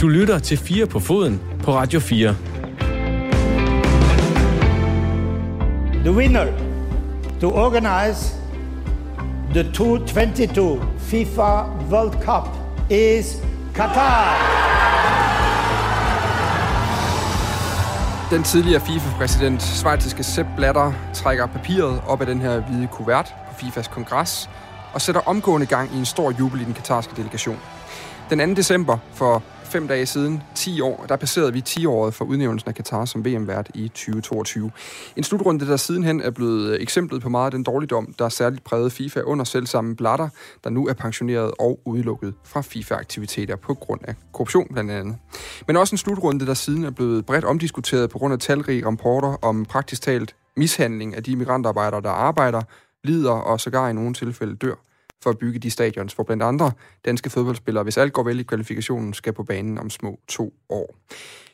Du lytter til 4 på foden på Radio 4. The winner to organize the 2022 FIFA World Cup is Qatar. Den tidligere FIFA-præsident, svejtiske Sepp Blatter, trækker papiret op af den her hvide kuvert på FIFAs kongres og sætter omgående gang i en stor jubel i den katarske delegation. Den 2. december for fem dage siden, 10 år, der passerede vi 10-året for udnævnelsen af Katar som VM-vært i 2022. En slutrunde, der sidenhen er blevet eksemplet på meget af den dårligdom, der særligt prægede FIFA under selvsamme Blatter, der nu er pensioneret og udelukket fra FIFA-aktiviteter på grund af korruption blandt andet. Men også en slutrunde, der siden er blevet bredt omdiskuteret på grund af talrige rapporter om praktisk talt mishandling af de migrantarbejdere, der arbejder, lider og sågar i nogle tilfælde dør for at bygge de stadions, hvor blandt andre danske fodboldspillere, hvis alt går vel i kvalifikationen, skal på banen om små to år.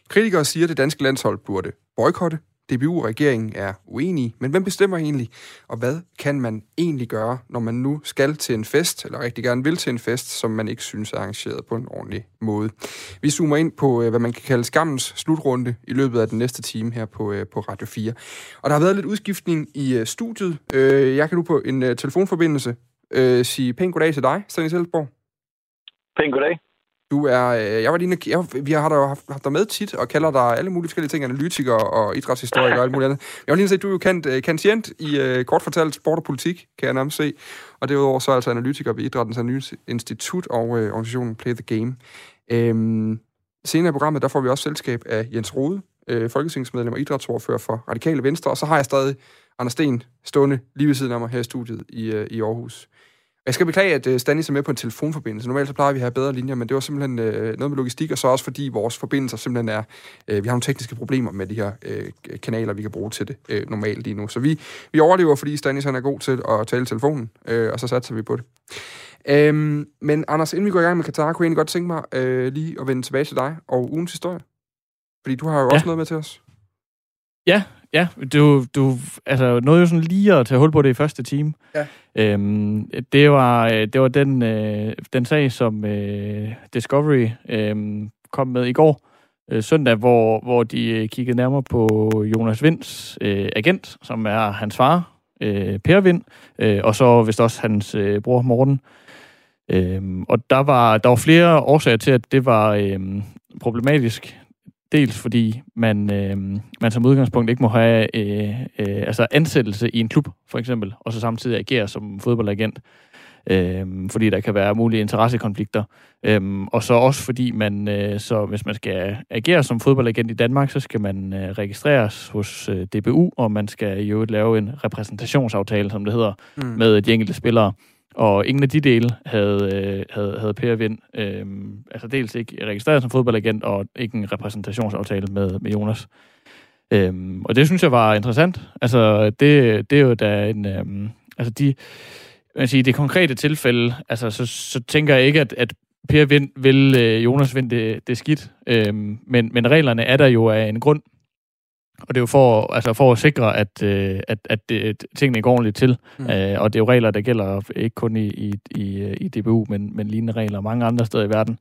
Kritikere siger, at det danske landshold burde boykotte. DBU-regeringen er uenig, men hvem bestemmer egentlig? Og hvad kan man egentlig gøre, når man nu skal til en fest, eller rigtig gerne vil til en fest, som man ikke synes er arrangeret på en ordentlig måde? Vi zoomer ind på, øh, hvad man kan kalde skammens slutrunde i løbet af den næste time her på, øh, på Radio 4. Og der har været lidt udskiftning i øh, studiet. Jeg kan nu på en telefonforbindelse øh, sige pænt goddag til dig, Stanley Selsborg. Pænt goddag. Du er, øh, jeg var lige, jeg, vi har da haft, haft dig med tit, og kalder dig alle mulige forskellige ting, analytiker og idrætshistoriker og alt muligt andet. Jeg var lige at du er jo kendt, uh, kantient i uh, kort fortalt sport og politik, kan jeg nærmest se. Og derudover så er altså analytiker ved Idrættens Analyseinstitut og uh, organisationen Play the Game. Øhm, senere i programmet, der får vi også selskab af Jens Rode, øh, folketingsmedlem og idrætsordfører for Radikale Venstre, og så har jeg stadig Anders Sten stående lige ved siden af mig her i studiet i, øh, i Aarhus. Jeg skal beklage, at øh, Stanis er med på en telefonforbindelse. Normalt så plejer vi at have bedre linjer, men det var simpelthen øh, noget med logistik, og så også fordi vores forbindelser simpelthen er... Øh, vi har nogle tekniske problemer med de her øh, kanaler, vi kan bruge til det øh, normalt lige nu. Så vi, vi overlever, fordi Stanis han er god til at tale telefonen, øh, og så satser vi på det. Øhm, men Anders, inden vi går i gang med Katar, kunne jeg egentlig godt tænke mig øh, lige at vende tilbage til dig og ugens historie. Fordi du har jo ja. også noget med til os. Ja, Ja, du, du altså, nåede jo sådan lige at tage hul på det i første time. Ja. Øhm, det, var, øh, det var den, øh, den sag, som øh, Discovery øh, kom med i går, øh, søndag, hvor, hvor de øh, kiggede nærmere på Jonas Vinds øh, agent, som er hans far, øh, Per Vind, øh, og så vist også hans øh, bror Morten. Øh, og der var, der var flere årsager til, at det var øh, problematisk. Dels fordi man, øh, man som udgangspunkt ikke må have øh, øh, altså ansættelse i en klub, for eksempel, og så samtidig agere som fodboldagent, øh, fordi der kan være mulige interessekonflikter. Øh, og så også fordi man, øh, så hvis man skal agere som fodboldagent i Danmark, så skal man øh, registreres hos øh, DBU, og man skal jo lave en repræsentationsaftale, som det hedder, mm. med de enkelte spillere. Og ingen af de dele havde, øh, havde, havde Per Vind, øh, altså dels ikke registreret som fodboldagent, og ikke en repræsentationsaftale med, med Jonas. Øh, og det synes jeg var interessant. Altså, det, det er jo da en... Øh, altså, de, man siger, det konkrete tilfælde, altså, så, så tænker jeg ikke, at, at Per Vind vil øh, Jonas Vind det, det skidt. Øh, men, men reglerne er der jo af en grund. Og det er jo for, altså for at sikre, at, øh, at, at det, tingene går ordentligt til. Mm. Øh, og det er jo regler, der gælder ikke kun i, i, i, i DBU, men, men lignende regler mange andre steder i verden.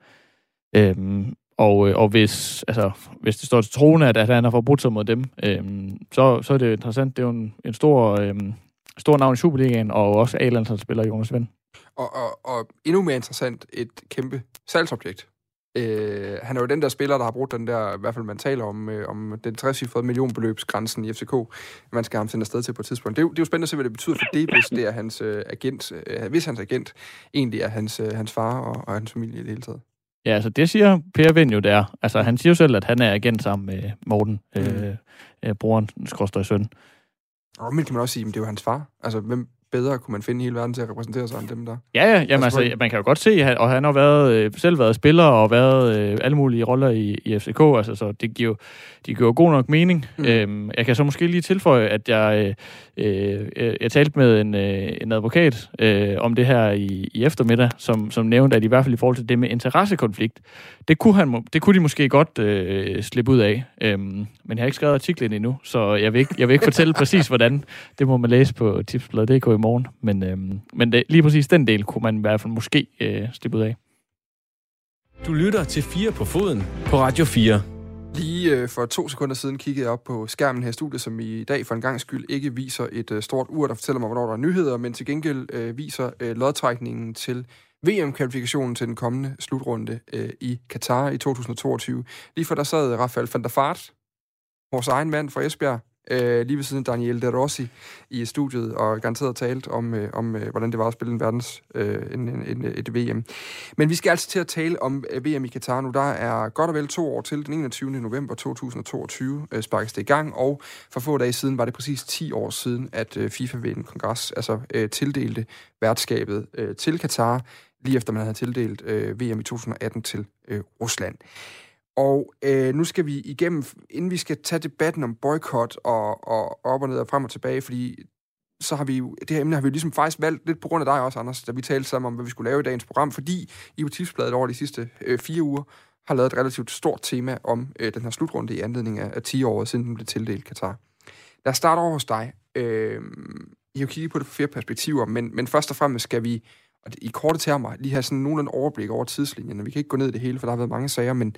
Øhm, og, øh, og hvis, altså, hvis det står til troende, at, at han har forbrudt sig mod dem, øhm, så, så er det jo interessant. Det er jo en, en stor, øhm, stor navn i Superligaen, og også A-landsholdsspiller Jonas Vind. Og, og, og endnu mere interessant, et kæmpe salgsobjekt Øh, han er jo den der spiller, der har brugt den der, i hvert fald man taler om, øh, om den 60 millionbeløbsgrænsen i FCK, man skal have ham sendt afsted til på et tidspunkt. Det er, jo, det er jo spændende at se, hvad det betyder for det, hvis det er hans øh, agent, øh, hvis hans agent egentlig er hans, øh, hans far og, og hans familie i det hele taget. Ja, altså det siger Per Vind jo der. Altså han siger jo selv, at han er agent sammen med Morten, mm. øh, øh, broren, skråstrej søn. Og men kan man også sige, at det er jo hans far. Altså, hvem, bedre kunne man finde hele verden til at repræsentere sig end dem der. Ja, ja jamen, altså, altså, man kan jo godt se, og han har været, øh, selv været spiller og været øh, alle mulige roller i, i FCK, altså, så det giver, det giver god nok mening. Mm. Øhm, jeg kan så måske lige tilføje, at jeg, øh, øh, jeg talte med en, øh, en advokat øh, om det her i, i eftermiddag, som, som nævnte, at i hvert fald i forhold til det med interessekonflikt, det kunne, han, det kunne de måske godt øh, slippe ud af. Øhm, men jeg har ikke skrevet artiklen endnu, så jeg vil ikke, jeg vil ikke fortælle præcis, hvordan. Det må man læse på tipsbladet.dk i morgen. Men, øh, men det, lige præcis den del kunne man i hvert fald måske øh, slippe ud af. Du lytter til 4 på foden på Radio 4. Lige øh, for to sekunder siden kiggede jeg op på skærmen her i studiet, som i dag for en gang skyld ikke viser et øh, stort ur, der fortæller mig, hvornår der er nyheder, men til gengæld øh, viser øh, lodtrækningen til VM-kvalifikationen til den kommende slutrunde øh, i Katar i 2022. Lige for der sad Rafael van der Fart, vores egen mand fra Esbjerg, øh, lige ved siden af Daniel De Rossi i studiet, og garanteret talt om, øh, om øh, hvordan det var at spille en verdens, øh, en, en, en, et VM. Men vi skal altså til at tale om øh, VM i Katar nu. Der er godt og vel to år til. Den 21. november 2022 øh, sparkes det i gang, og for få dage siden var det præcis 10 år siden, at øh, FIFA ved en kongres altså, øh, tildelte værtskabet øh, til Katar, lige efter man havde tildelt øh, VM i 2018 til øh, Rusland. Og øh, nu skal vi igennem, inden vi skal tage debatten om boykot og, og op og ned og frem og tilbage, fordi så har vi jo, det her emne har vi jo ligesom faktisk valgt lidt på grund af dig også, Anders, da vi talte sammen om, hvad vi skulle lave i dagens program, fordi i Tipsbladet over de sidste øh, fire uger har lavet et relativt stort tema om øh, den her slutrunde i anledning af, af 10 år siden den blev tildelt Katar. Lad os starte over hos dig. Øh, I har jo kigget på det fra flere perspektiver, men, men først og fremmest skal vi og i korte termer lige have sådan nogenlunde overblik over tidslinjen. Vi kan ikke gå ned i det hele, for der har været mange sager, men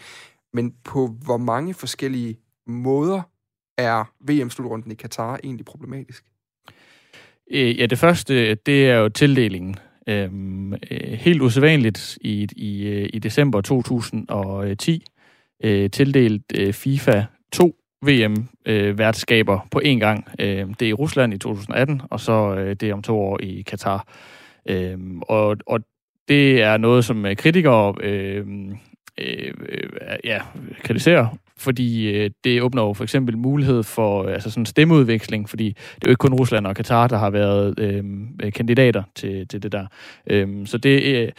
men på hvor mange forskellige måder er VM-slutrunden i Katar egentlig problematisk? Øh, ja, det første, det er jo tildelingen. Øhm, øh, helt usædvanligt i, i, øh, i december 2010 øh, tildelt øh, FIFA to VM-værtskaber øh, på én gang. Øh, det er i Rusland i 2018, og så øh, det er om to år i Katar. Øh, og, og det er noget, som øh, kritikere øh, øh, ja, kritisere, fordi øh, det åbner jo for eksempel mulighed for øh, altså sådan stemmeudveksling, fordi det er jo ikke kun Rusland og Katar, der har været øh, kandidater til, til det der. Øh, så det, øh,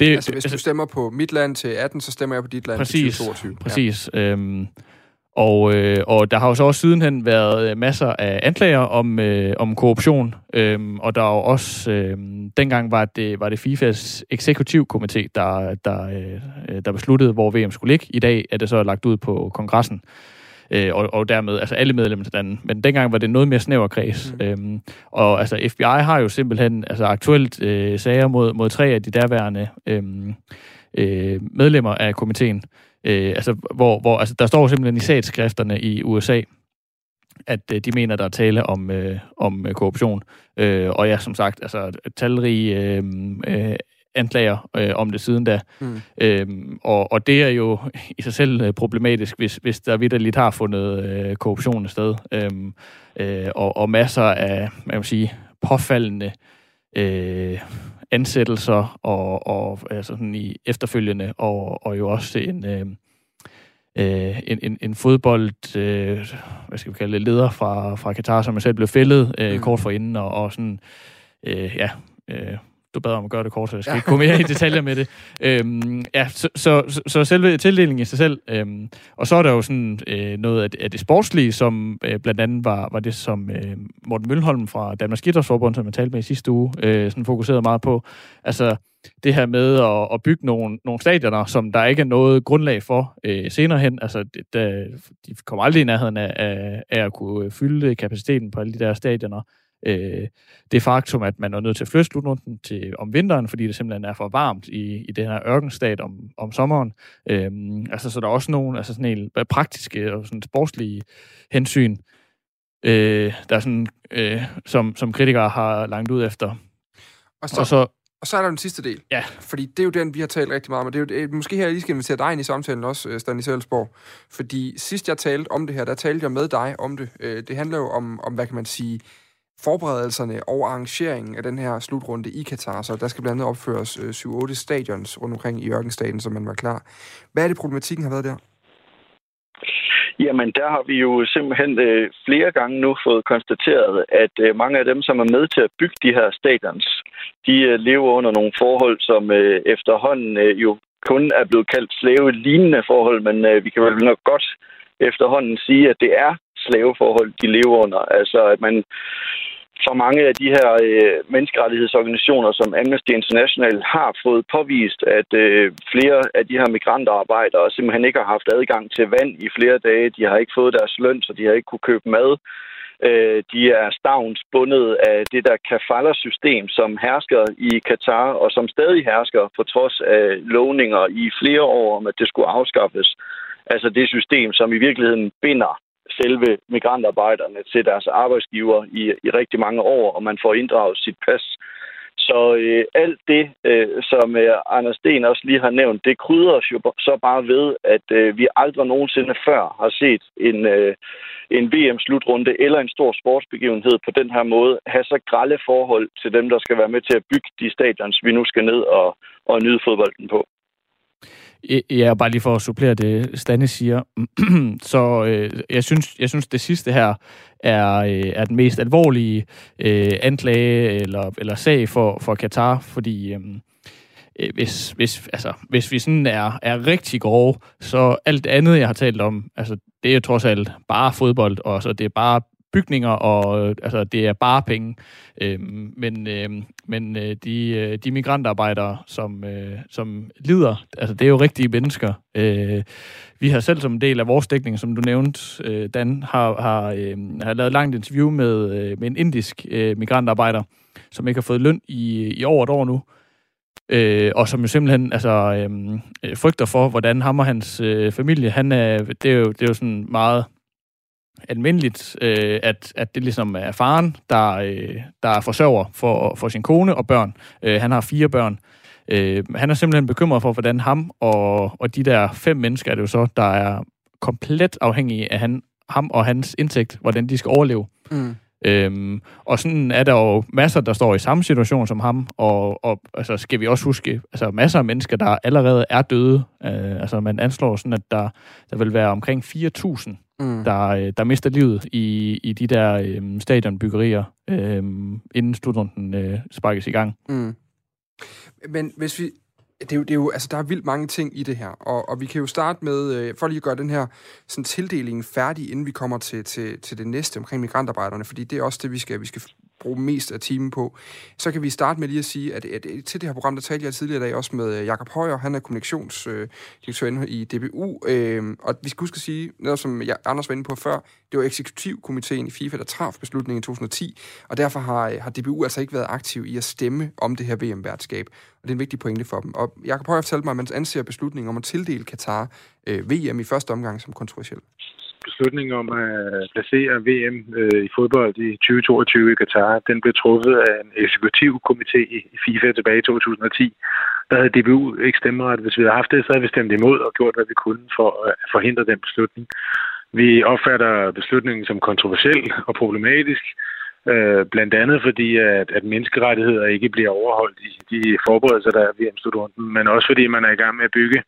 det altså hvis altså, du stemmer på mit land til 18, så stemmer jeg på dit land præcis, til 2022. Præcis. Ja. Øh, og, øh, og der har jo så også sidenhen været øh, masser af anklager om, øh, om korruption, øhm, og der er jo også, øh, dengang var det, var det FIFAs eksekutivkomité, der, der, øh, der besluttede, hvor VM skulle ligge. I dag er det så lagt ud på kongressen, øh, og, og dermed altså alle medlemmer Men dengang var det noget mere snæver kreds. Mm. Øhm, og altså FBI har jo simpelthen altså aktuelt øh, sager mod, mod tre af de derværende øh, øh, medlemmer af komiteen. Øh, altså, hvor, hvor, altså, der står simpelthen i sagsskrifterne i USA, at øh, de mener, der er tale om, øh, om øh, korruption. Øh, og ja, som sagt, altså talrige øh, øh, anklager øh, om det siden da. Mm. Øhm, og, og det er jo i sig selv øh, problematisk, hvis, hvis der vidderligt har fundet øh, korruption sted. Øhm, øh, og, og masser af, man vil sige, påfaldende øh, ansættelser og, og altså sådan i efterfølgende, og, og jo også en, øh, øh, en, en, en fodbold, øh, hvad skal vi kalde det, leder fra, fra Katar, som selv blev fældet øh, mm. kort forinden, og, og sådan, øh, ja, øh, du bad om at gøre det kort, så jeg skal ja. ikke gå mere i detaljer med det. Øhm, ja, så, så, så selve tildelingen i sig selv. Øhm, og så er der jo sådan øh, noget af det, af det sportslige, som øh, blandt andet var, var det, som øh, Morten Mølholm fra Danmarks Idrætsforbund, som jeg talte med i sidste uge, øh, sådan fokuserede meget på. Altså det her med at, at bygge nogle, nogle stadioner, som der ikke er noget grundlag for øh, senere hen. Altså, det, der, de kommer aldrig i nærheden af, af, af at kunne fylde kapaciteten på alle de der stadioner øh, det faktum, at man er nødt til at flytte slutrunden til om vinteren, fordi det simpelthen er for varmt i, i den her ørkenstat om, om sommeren. Øh, altså, så der er også nogle altså sådan helt praktiske og sådan sportslige hensyn, øh, der er sådan, øh, som, som kritikere har langt ud efter. Og så, og så, og så er der den sidste del. Ja. Fordi det er jo den, vi har talt rigtig meget om. Det er jo, det, måske her, jeg lige skal invitere dig ind i samtalen også, øh, Stanley Selsborg. Fordi sidst jeg talte om det her, der talte jeg med dig om det. Øh, det handler jo om, om hvad kan man sige, forberedelserne og arrangeringen af den her slutrunde i Katar. Så der skal blandt andet opføres øh, 7-8 stadions rundt omkring i Ørkenstaten, så man var klar. Hvad er det, problematikken har været der? Jamen, der har vi jo simpelthen øh, flere gange nu fået konstateret, at øh, mange af dem, som er med til at bygge de her stadions, de øh, lever under nogle forhold, som øh, efterhånden øh, jo kun er blevet kaldt slave-lignende forhold, men øh, vi kan vel nok godt efterhånden sige, at det er slaveforhold, de lever under. Altså, at man for mange af de her øh, menneskerettighedsorganisationer, som Amnesty International har fået påvist, at øh, flere af de her migrantarbejdere simpelthen ikke har haft adgang til vand i flere dage. De har ikke fået deres løn, så de har ikke kunne købe mad. Øh, de er stavnsbundet af det der kafala-system, som hersker i Katar, og som stadig hersker på trods af lovninger i flere år om, at det skulle afskaffes. Altså det system, som i virkeligheden binder selve migrantarbejderne til deres arbejdsgiver i, i rigtig mange år, og man får inddraget sit pas så øh, alt det, øh, som øh, Anders Sten også lige har nævnt, det krydder jo så bare ved, at øh, vi aldrig nogensinde før har set en, øh, en VM-slutrunde eller en stor sportsbegivenhed på den her måde have så grælde forhold til dem, der skal være med til at bygge de stadions, vi nu skal ned og, og nyde fodbolden på. Ja, bare lige for at supplere det, Stanne siger. så øh, jeg, synes, jeg synes, det sidste her er, øh, er den mest alvorlige øh, anklage eller, eller sag for, for Katar, fordi øh, øh, hvis, hvis, altså, hvis vi sådan er, er rigtig grove, så alt andet, jeg har talt om, altså, det er jo trods alt bare fodbold, og så det er bare bygninger, og øh, altså, det er bare penge. Øh, men øh, men øh, de, øh, de migrantarbejdere, som, øh, som lider, altså det er jo rigtige mennesker. Øh, vi har selv som en del af vores dækning, som du nævnte, øh, Dan, har, har, øh, har lavet et langt interview med, øh, med en indisk øh, migrantarbejder, som ikke har fået løn i, i over et år nu. Øh, og som jo simpelthen altså, øhm, øh, frygter for, hvordan ham og hans øh, familie, han er, det er, jo, det er jo sådan meget almindeligt, øh, at, at det ligesom er faren, der, øh, der er forsørger for, for sin kone og børn. Øh, han har fire børn. Øh, han er simpelthen bekymret for, hvordan ham og, og de der fem mennesker, er det jo så, der er komplet afhængige af han, ham og hans indtægt, hvordan de skal overleve. Mm. Øhm, og sådan er der jo masser, der står i samme situation som ham, og, og altså, skal vi også huske, altså masser af mennesker, der allerede er døde. Øh, altså man anslår sådan, at der, der vil være omkring 4.000 mm. der, øh, der mister livet i, i de der øh, stadionbyggerier, øh, inden slutrunden øh, sparkes i gang. Mm. Men hvis vi... Det er, jo, det er jo, altså, der er vildt mange ting i det her, og, og vi kan jo starte med, øh, for lige at gøre den her sådan, tildeling færdig, inden vi kommer til, til, til det næste omkring migrantarbejderne, fordi det er også det, vi skal, vi skal bruge mest af timen på. Så kan vi starte med lige at sige, at, at, til det her program, der talte jeg tidligere i dag også med øh, Jakob Højer, han er kommunikationsdirektør øh, i DBU, øh, og vi skal huske at sige, noget som jeg, Anders var inde på før, det var eksekutivkomiteen i FIFA, der traf beslutningen i 2010, og derfor har, øh, har DBU altså ikke været aktiv i at stemme om det her VM-værtskab, og det er en vigtig pointe for dem. Og Jakob Højer fortalte mig, at man anser beslutningen om at tildele Katar øh, VM i første omgang som kontroversiel beslutning om at placere VM øh, i fodbold i 2022 i Katar, den blev truffet af en eksekutiv komité i FIFA tilbage i 2010. Der havde DBU ikke stemmeret. Hvis vi havde haft det, så havde vi stemt imod og gjort, hvad vi kunne for at forhindre den beslutning. Vi opfatter beslutningen som kontroversiel og problematisk, øh, blandt andet fordi, at, at menneskerettigheder ikke bliver overholdt i de forberedelser, der er ved VM-slutrunden, men også fordi man er i gang med at bygge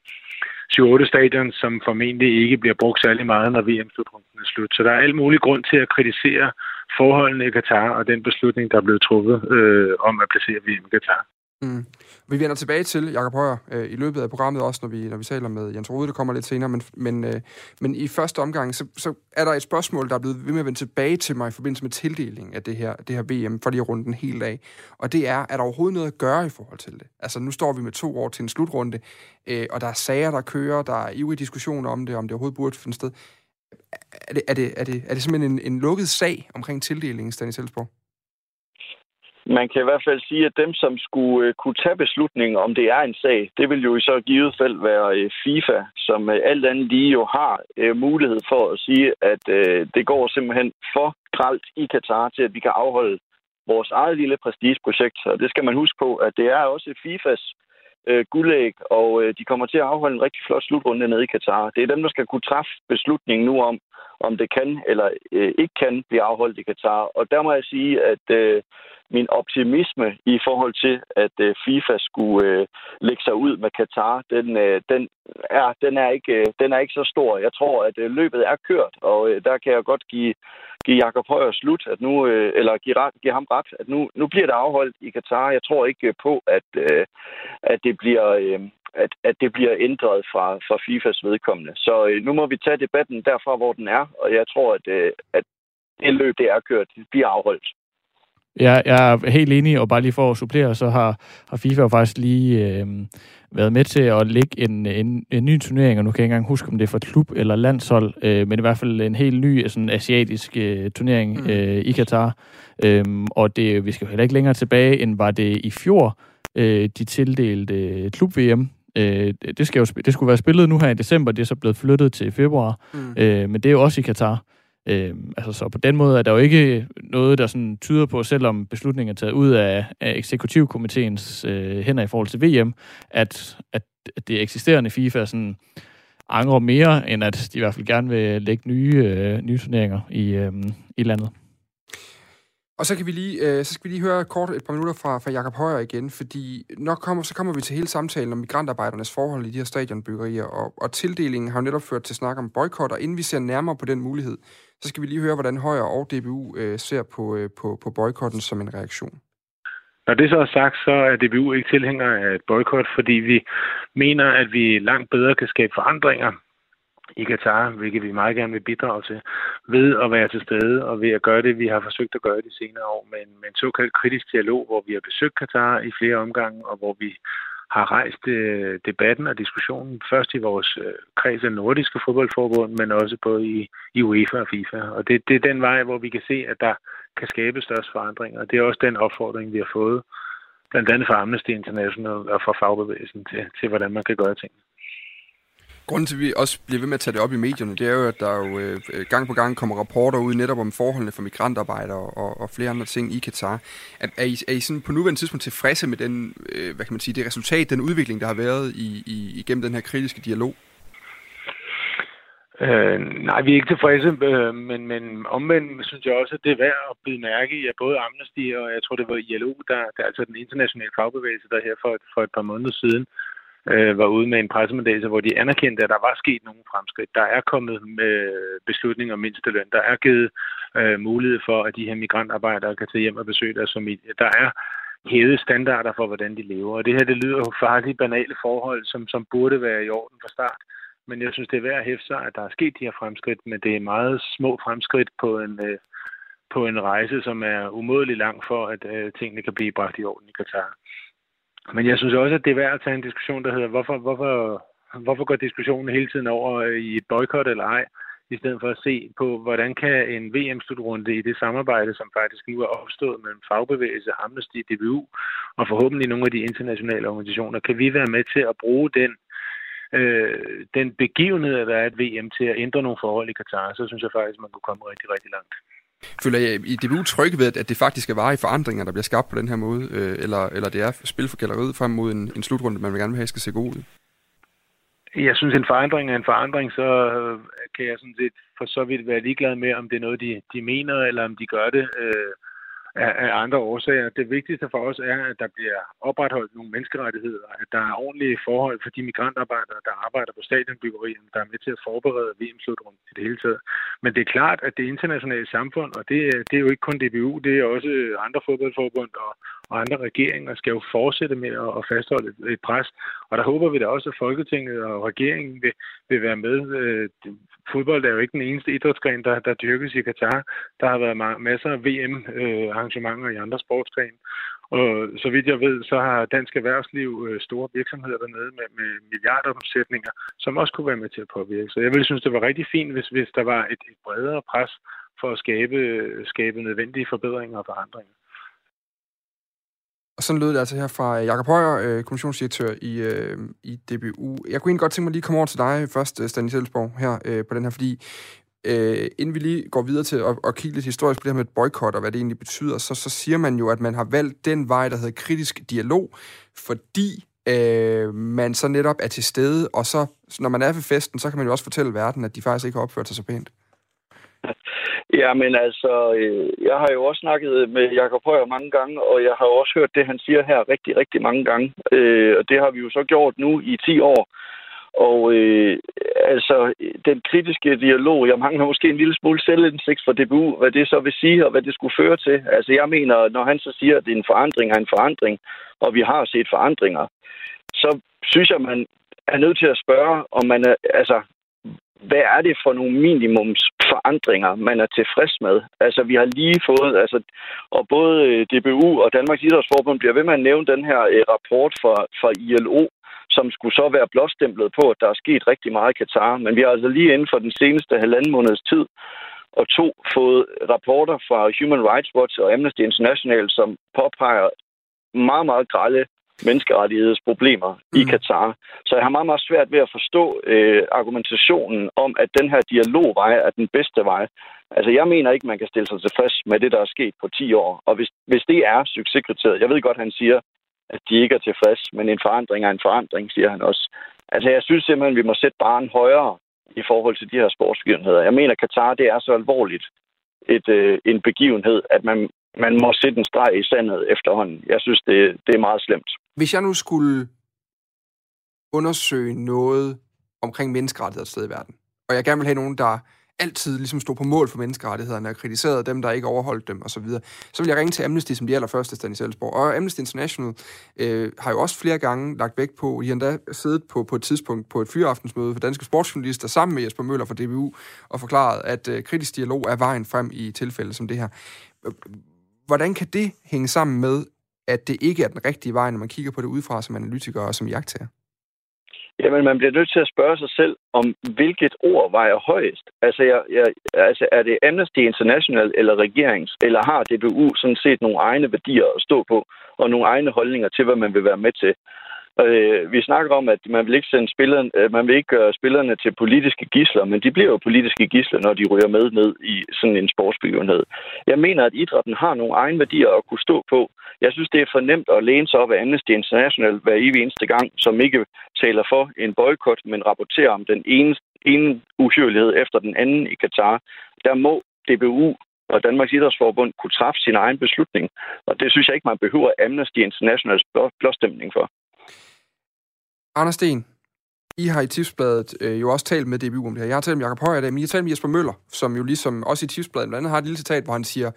7-8 stadion, som formentlig ikke bliver brugt særlig meget, når VM-slutrunden er slut. Så der er alt mulig grund til at kritisere forholdene i Katar og den beslutning, der er blevet truffet øh, om at placere VM i Katar. Mm. Vi vender tilbage til Jakob Højer øh, i løbet af programmet også, når vi, når vi taler med Jens Rode, det kommer lidt senere, men, men, øh, men i første omgang, så, så er der et spørgsmål, der er blevet ved med at vende tilbage til mig i forbindelse med tildelingen af det her, det her VM, for lige at runde den helt af. Og det er, er der overhovedet noget at gøre i forhold til det? Altså, nu står vi med to år til en slutrunde, øh, og der er sager, der kører, der er ivrige diskussioner om det, om det overhovedet burde finde sted. Er det, er det, er det, er det simpelthen en, en lukket sag omkring tildelingen, Stanis man kan i hvert fald sige, at dem, som skulle øh, kunne tage beslutningen, om det er en sag, det vil jo i så givet fald være øh, FIFA, som øh, alt andet lige jo har øh, mulighed for at sige, at øh, det går simpelthen for gralt i Katar til, at vi kan afholde vores eget lille prestigeprojekt. Og det skal man huske på, at det er også FIFAs øh, guldæg, og øh, de kommer til at afholde en rigtig flot slutrunde nede i Katar. Det er dem, der skal kunne træffe beslutningen nu om, om det kan eller øh, ikke kan blive afholdt i Katar. Og der må jeg sige, at øh, min optimisme i forhold til, at øh, FIFA skulle øh, lægge sig ud med Katar, den, øh, den, er, den, er ikke, øh, den er ikke så stor. Jeg tror, at øh, løbet er kørt, og øh, der kan jeg godt give, give Jakob Højer slut, at nu, øh, eller give, ret, give ham ret, at nu, nu bliver det afholdt i Katar. Jeg tror ikke øh, på, at, øh, at det bliver... Øh, at, at det bliver ændret fra, fra FIFAs vedkommende. Så øh, nu må vi tage debatten derfra, hvor den er, og jeg tror, at, øh, at det løb, det er kørt, bliver afholdt. Jeg, jeg er helt enig, og bare lige for at supplere, så har, har FIFA jo faktisk lige øh, været med til at lægge en, en, en ny turnering, og nu kan jeg ikke engang huske, om det er for klub eller landshold, øh, men i hvert fald en helt ny sådan asiatisk øh, turnering mm. øh, i Katar. Øhm, og det, vi skal jo heller ikke længere tilbage, end var det i fjor, øh, de tildelte øh, klub-VM. Øh, det, skal jo, det skulle være spillet nu her i december, det er så blevet flyttet til februar, mm. øh, men det er jo også i Katar. Øh, altså, så på den måde er der jo ikke noget, der sådan tyder på, selvom beslutningen er taget ud af, af eksekutivkomiteens øh, hænder i forhold til VM, at, at, at det eksisterende FIFA sådan angrer mere, end at de i hvert fald gerne vil lægge nye, øh, nye turneringer i, øh, i landet. Og så kan vi lige, øh, så skal vi lige høre kort et par minutter fra, fra Jakob Højer igen, fordi nok kommer, så kommer vi til hele samtalen om migrantarbejdernes forhold i de her stadionbyggerier, og, og tildelingen har jo netop ført til snak om boykot, og inden vi ser nærmere på den mulighed, så skal vi lige høre, hvordan Højer og DBU øh, ser på, øh, på, på boykotten som en reaktion. Når det så er sagt, så er DBU ikke tilhænger af et boykot, fordi vi mener, at vi langt bedre kan skabe forandringer i Katar, hvilket vi meget gerne vil bidrage til, ved at være til stede og ved at gøre det, vi har forsøgt at gøre de senere år med en, med en såkaldt kritisk dialog, hvor vi har besøgt Katar i flere omgange, og hvor vi har rejst øh, debatten og diskussionen først i vores øh, kreds af nordiske fodboldforbund, men også både i, i UEFA og FIFA. Og det, det er den vej, hvor vi kan se, at der kan skabes størst forandringer. Og det er også den opfordring, vi har fået, blandt andet fra Amnesty International og fra fagbevægelsen, til, til hvordan man kan gøre tingene. Grunden til, at vi også bliver ved med at tage det op i medierne, det er jo, at der jo øh, gang på gang kommer rapporter ud netop om forholdene for migrantarbejdere og, og flere andre ting i Katar. Er, er, I, er I sådan på nuværende tidspunkt tilfredse med den, øh, hvad kan man sige, det resultat, den udvikling, der har været i, i, igennem den her kritiske dialog? Øh, nej, vi er ikke tilfredse, øh, men, men omvendt synes jeg også, at det er værd at byde mærke i, at både Amnesty og jeg tror, det var ILO, der, der er altså den internationale fagbevægelse, der her for, for et par måneder siden øh, øh, var ude med en pressemeddelelse, hvor de anerkendte, at der var sket nogle fremskridt. Der er kommet øh, med beslutninger om mindsteløn. Der er givet øh, mulighed for, at de her migrantarbejdere kan tage hjem og besøge deres familie. Der er hævet standarder for, hvordan de lever. Og det her, det lyder jo faktisk banale forhold, som, som burde være i orden fra start. Men jeg synes, det er værd at hæfte sig, at der er sket de her fremskridt, men det er meget små fremskridt på en, øh, på en rejse, som er umådelig lang for, at øh, tingene kan blive bragt i orden i Katar. Men jeg synes også, at det er værd at tage en diskussion, der hedder, hvorfor, hvorfor, hvorfor går diskussionen hele tiden over i et boykot eller ej, i stedet for at se på, hvordan kan en VM-slutrunde i det samarbejde, som faktisk nu er opstået mellem fagbevægelse, Amnesty, DBU og forhåbentlig nogle af de internationale organisationer, kan vi være med til at bruge den øh, den begivenhed, at der er et VM til at ændre nogle forhold i Katar, så synes jeg faktisk, man kunne komme rigtig, rigtig langt. Føler jeg i DBU tryg ved, at det faktisk er varige forandringer, der bliver skabt på den her måde, øh, eller, eller det er spil for galleriet frem mod en, en slutrunde, man vil gerne vil have, skal se god ud? Jeg synes, en forandring er en forandring, så øh, kan jeg sådan set for så vidt være ligeglad med, om det er noget, de, de mener, eller om de gør det. Øh, af, af andre årsager. Det vigtigste for os er, at der bliver opretholdt nogle menneskerettigheder, at der er ordentlige forhold for de migrantarbejdere, der arbejder på stadionbyggeriet, der er med til at forberede VM-slutrunden i det hele taget. Men det er klart, at det internationale samfund, og det, det er jo ikke kun DBU, det er også andre fodboldforbund og, og andre regeringer, skal jo fortsætte med at, at fastholde et, et pres. Og der håber vi da også, at Folketinget og regeringen vil, vil være med. Øh, fodbold er jo ikke den eneste idrætsgren, der, der dyrkes i Katar. Der har været masser af VM-arrangementer øh, i andre sportsgrene. Og så vidt jeg ved, så har dansk erhvervsliv øh, store virksomheder dernede med, med milliardomsætninger, som også kunne være med til at påvirke. Så jeg ville synes, det var rigtig fint, hvis, hvis der var et, et bredere pres for at skabe, skabe nødvendige forbedringer og forandringer. Og sådan lød det altså her fra øh, Jakob Højer, øh, kommissionsdirektør i, øh, i DBU. Jeg kunne egentlig godt tænke mig lige at komme over til dig først, øh, Stanley Selsborg, her øh, på den her, fordi øh, inden vi lige går videre til at, at kigge lidt historisk på det her med et boykot og hvad det egentlig betyder, så, så siger man jo, at man har valgt den vej, der hedder kritisk dialog, fordi øh, man så netop er til stede, og så når man er ved festen, så kan man jo også fortælle verden, at de faktisk ikke har opført sig så pænt. Ja, men altså, øh, jeg har jo også snakket med Jakob Højer mange gange, og jeg har også hørt det, han siger her rigtig, rigtig mange gange. Øh, og det har vi jo så gjort nu i 10 år. Og øh, altså, den kritiske dialog, jeg mangler måske en lille smule selvindsigt for DBU, hvad det så vil sige, og hvad det skulle føre til. Altså, jeg mener, når han så siger, at det er en forandring er en forandring, og vi har set forandringer, så synes jeg, man er nødt til at spørge, om man er, altså, hvad er det for nogle minimumsforandringer, man er tilfreds med? Altså, vi har lige fået, altså, og både øh, DBU og Danmarks Idrætsforbund bliver ved med at nævne den her øh, rapport fra, fra ILO, som skulle så være blåstemplet på, at der er sket rigtig meget i Katar. Men vi har altså lige inden for den seneste halvanden måneds tid og to fået rapporter fra Human Rights Watch og Amnesty International, som påpeger meget, meget grælde menneskerettighedsproblemer mm. i Katar. Så jeg har meget, meget svært ved at forstå øh, argumentationen om, at den her dialogvej er den bedste vej. Altså, jeg mener ikke, man kan stille sig tilfreds med det, der er sket på 10 år. Og hvis, hvis det er succeskriteriet, jeg ved godt, han siger, at de ikke er tilfreds, men en forandring er en forandring, siger han også. Altså, jeg synes simpelthen, vi må sætte barn højere i forhold til de her sportsbegivenheder. Jeg mener, at Katar, det er så alvorligt et, øh, en begivenhed, at man, man må sætte en streg i sandet efterhånden. Jeg synes, det, det er meget slemt. Hvis jeg nu skulle undersøge noget omkring menneskerettigheder et sted i verden, og jeg gerne vil have nogen, der altid ligesom stod på mål for menneskerettighederne og kritiserede dem, der ikke overholdt dem osv., så, så vil jeg ringe til Amnesty som de allerførste, Stanis Elsborg. Og Amnesty International øh, har jo også flere gange lagt vægt på, de endda siddet på, på et tidspunkt på et fyraftensmøde for danske sportsjournalister sammen med Jesper Møller fra DBU og forklaret, at øh, kritisk dialog er vejen frem i tilfælde som det her. Hvordan kan det hænge sammen med, at det ikke er den rigtige vej, når man kigger på det udefra som analytiker og som jagttager? Jamen, man bliver nødt til at spørge sig selv, om hvilket ord vejer højest. Altså, jeg, jeg, altså er det Amnesty International eller regerings, eller har DBU sådan set nogle egne værdier at stå på, og nogle egne holdninger til, hvad man vil være med til? Øh, vi snakker om, at man vil ikke sende spillerne, øh, man vil ikke gøre spillerne til politiske gisler, men de bliver jo politiske gisler, når de ryger med ned i sådan en sportsbegivenhed. Jeg mener, at idrætten har nogle egne værdier at kunne stå på. Jeg synes, det er for nemt at læne sig op af Amnesty International hver evig eneste gang, som ikke taler for en boykot, men rapporterer om den ene, ene uhyrelighed efter den anden i Katar. Der må DBU og Danmarks Idrætsforbund kunne træffe sin egen beslutning. Og det synes jeg ikke, man behøver Amnesty Internationals blåstemning for. Anders Sten, I har i tipsbladet øh, jo også talt med DBU om det her. Jeg har talt med Jacob Højer i dag, men I har talt med Jesper Møller, som jo ligesom også i tipsbladet blandt andet har et lille citat, hvor han siger,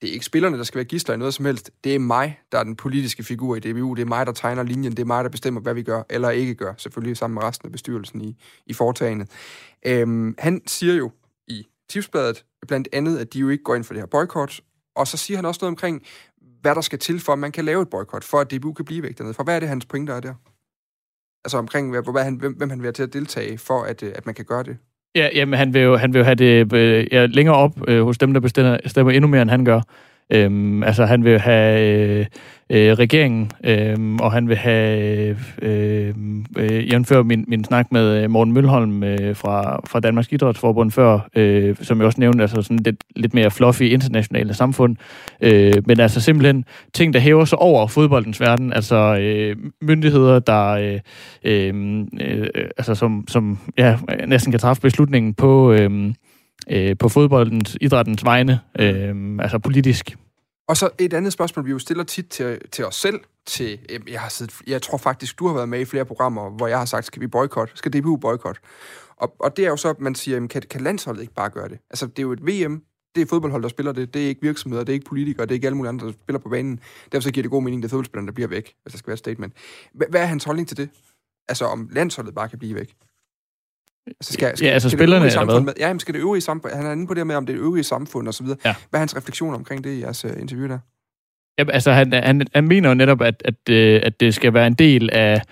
det er ikke spillerne, der skal være gisler i noget som helst. Det er mig, der er den politiske figur i DBU. Det er mig, der tegner linjen. Det er mig, der bestemmer, hvad vi gør eller ikke gør. Selvfølgelig sammen med resten af bestyrelsen i, i foretagene. Øhm, han siger jo i tipsbladet blandt andet, at de jo ikke går ind for det her boykot. Og så siger han også noget omkring, hvad der skal til for, at man kan lave et boykot, for at DBU kan blive væk dernede. For hvad er det, hans pointer er der? Altså omkring, hvad, hvad han, hvem, hvem han vil have til at deltage, for at, øh, at man kan gøre det. Ja, jamen, han vil jo, han vil jo have det øh, ja, længere op øh, hos dem, der bestemmer, stemmer endnu mere, end han gør. Øhm, altså, han vil have øh, øh, regeringen, øh, og han vil have, øh, øh, jævnfør min, min snak med øh, Morten Mølholm øh, fra, fra Danmarks Idrætsforbund før, øh, som jeg også nævnte, altså sådan lidt, lidt mere fluffy internationale samfund, øh, men altså simpelthen ting, der hæver sig over fodboldens verden, altså øh, myndigheder, der øh, øh, øh, altså som, som ja, næsten kan træffe beslutningen på øh, øh, på fodboldens, idrættens vegne, øh, altså politisk. Og så et andet spørgsmål, vi jo stiller tit til, til os selv. Til, øh, jeg, har siddet, jeg tror faktisk, du har været med i flere programmer, hvor jeg har sagt, skal vi boykotte? Skal DBU boykotte? Og, og det er jo så, at man siger, kan, kan landsholdet ikke bare gøre det? Altså, det er jo et VM, det er fodboldhold, der spiller det. Det er ikke virksomheder, det er ikke politikere, det er ikke alle mulige andre, der spiller på banen. Derfor så giver det god mening, at fodboldspillerne der bliver væk, hvis der skal være et statement. Hvad er hans holdning til det? Altså, om landsholdet bare kan blive væk? Altså skal, skal, ja, altså skal spillerne, eller hvad? Med, ja, men skal det øvrige samfund, han er inde på det med, om det er øvrige samfund og så videre. Ja. Hvad er hans refleksion omkring det i jeres uh, interview der? Ja, altså han, han, han mener jo netop, at, at, øh, at det skal være en del af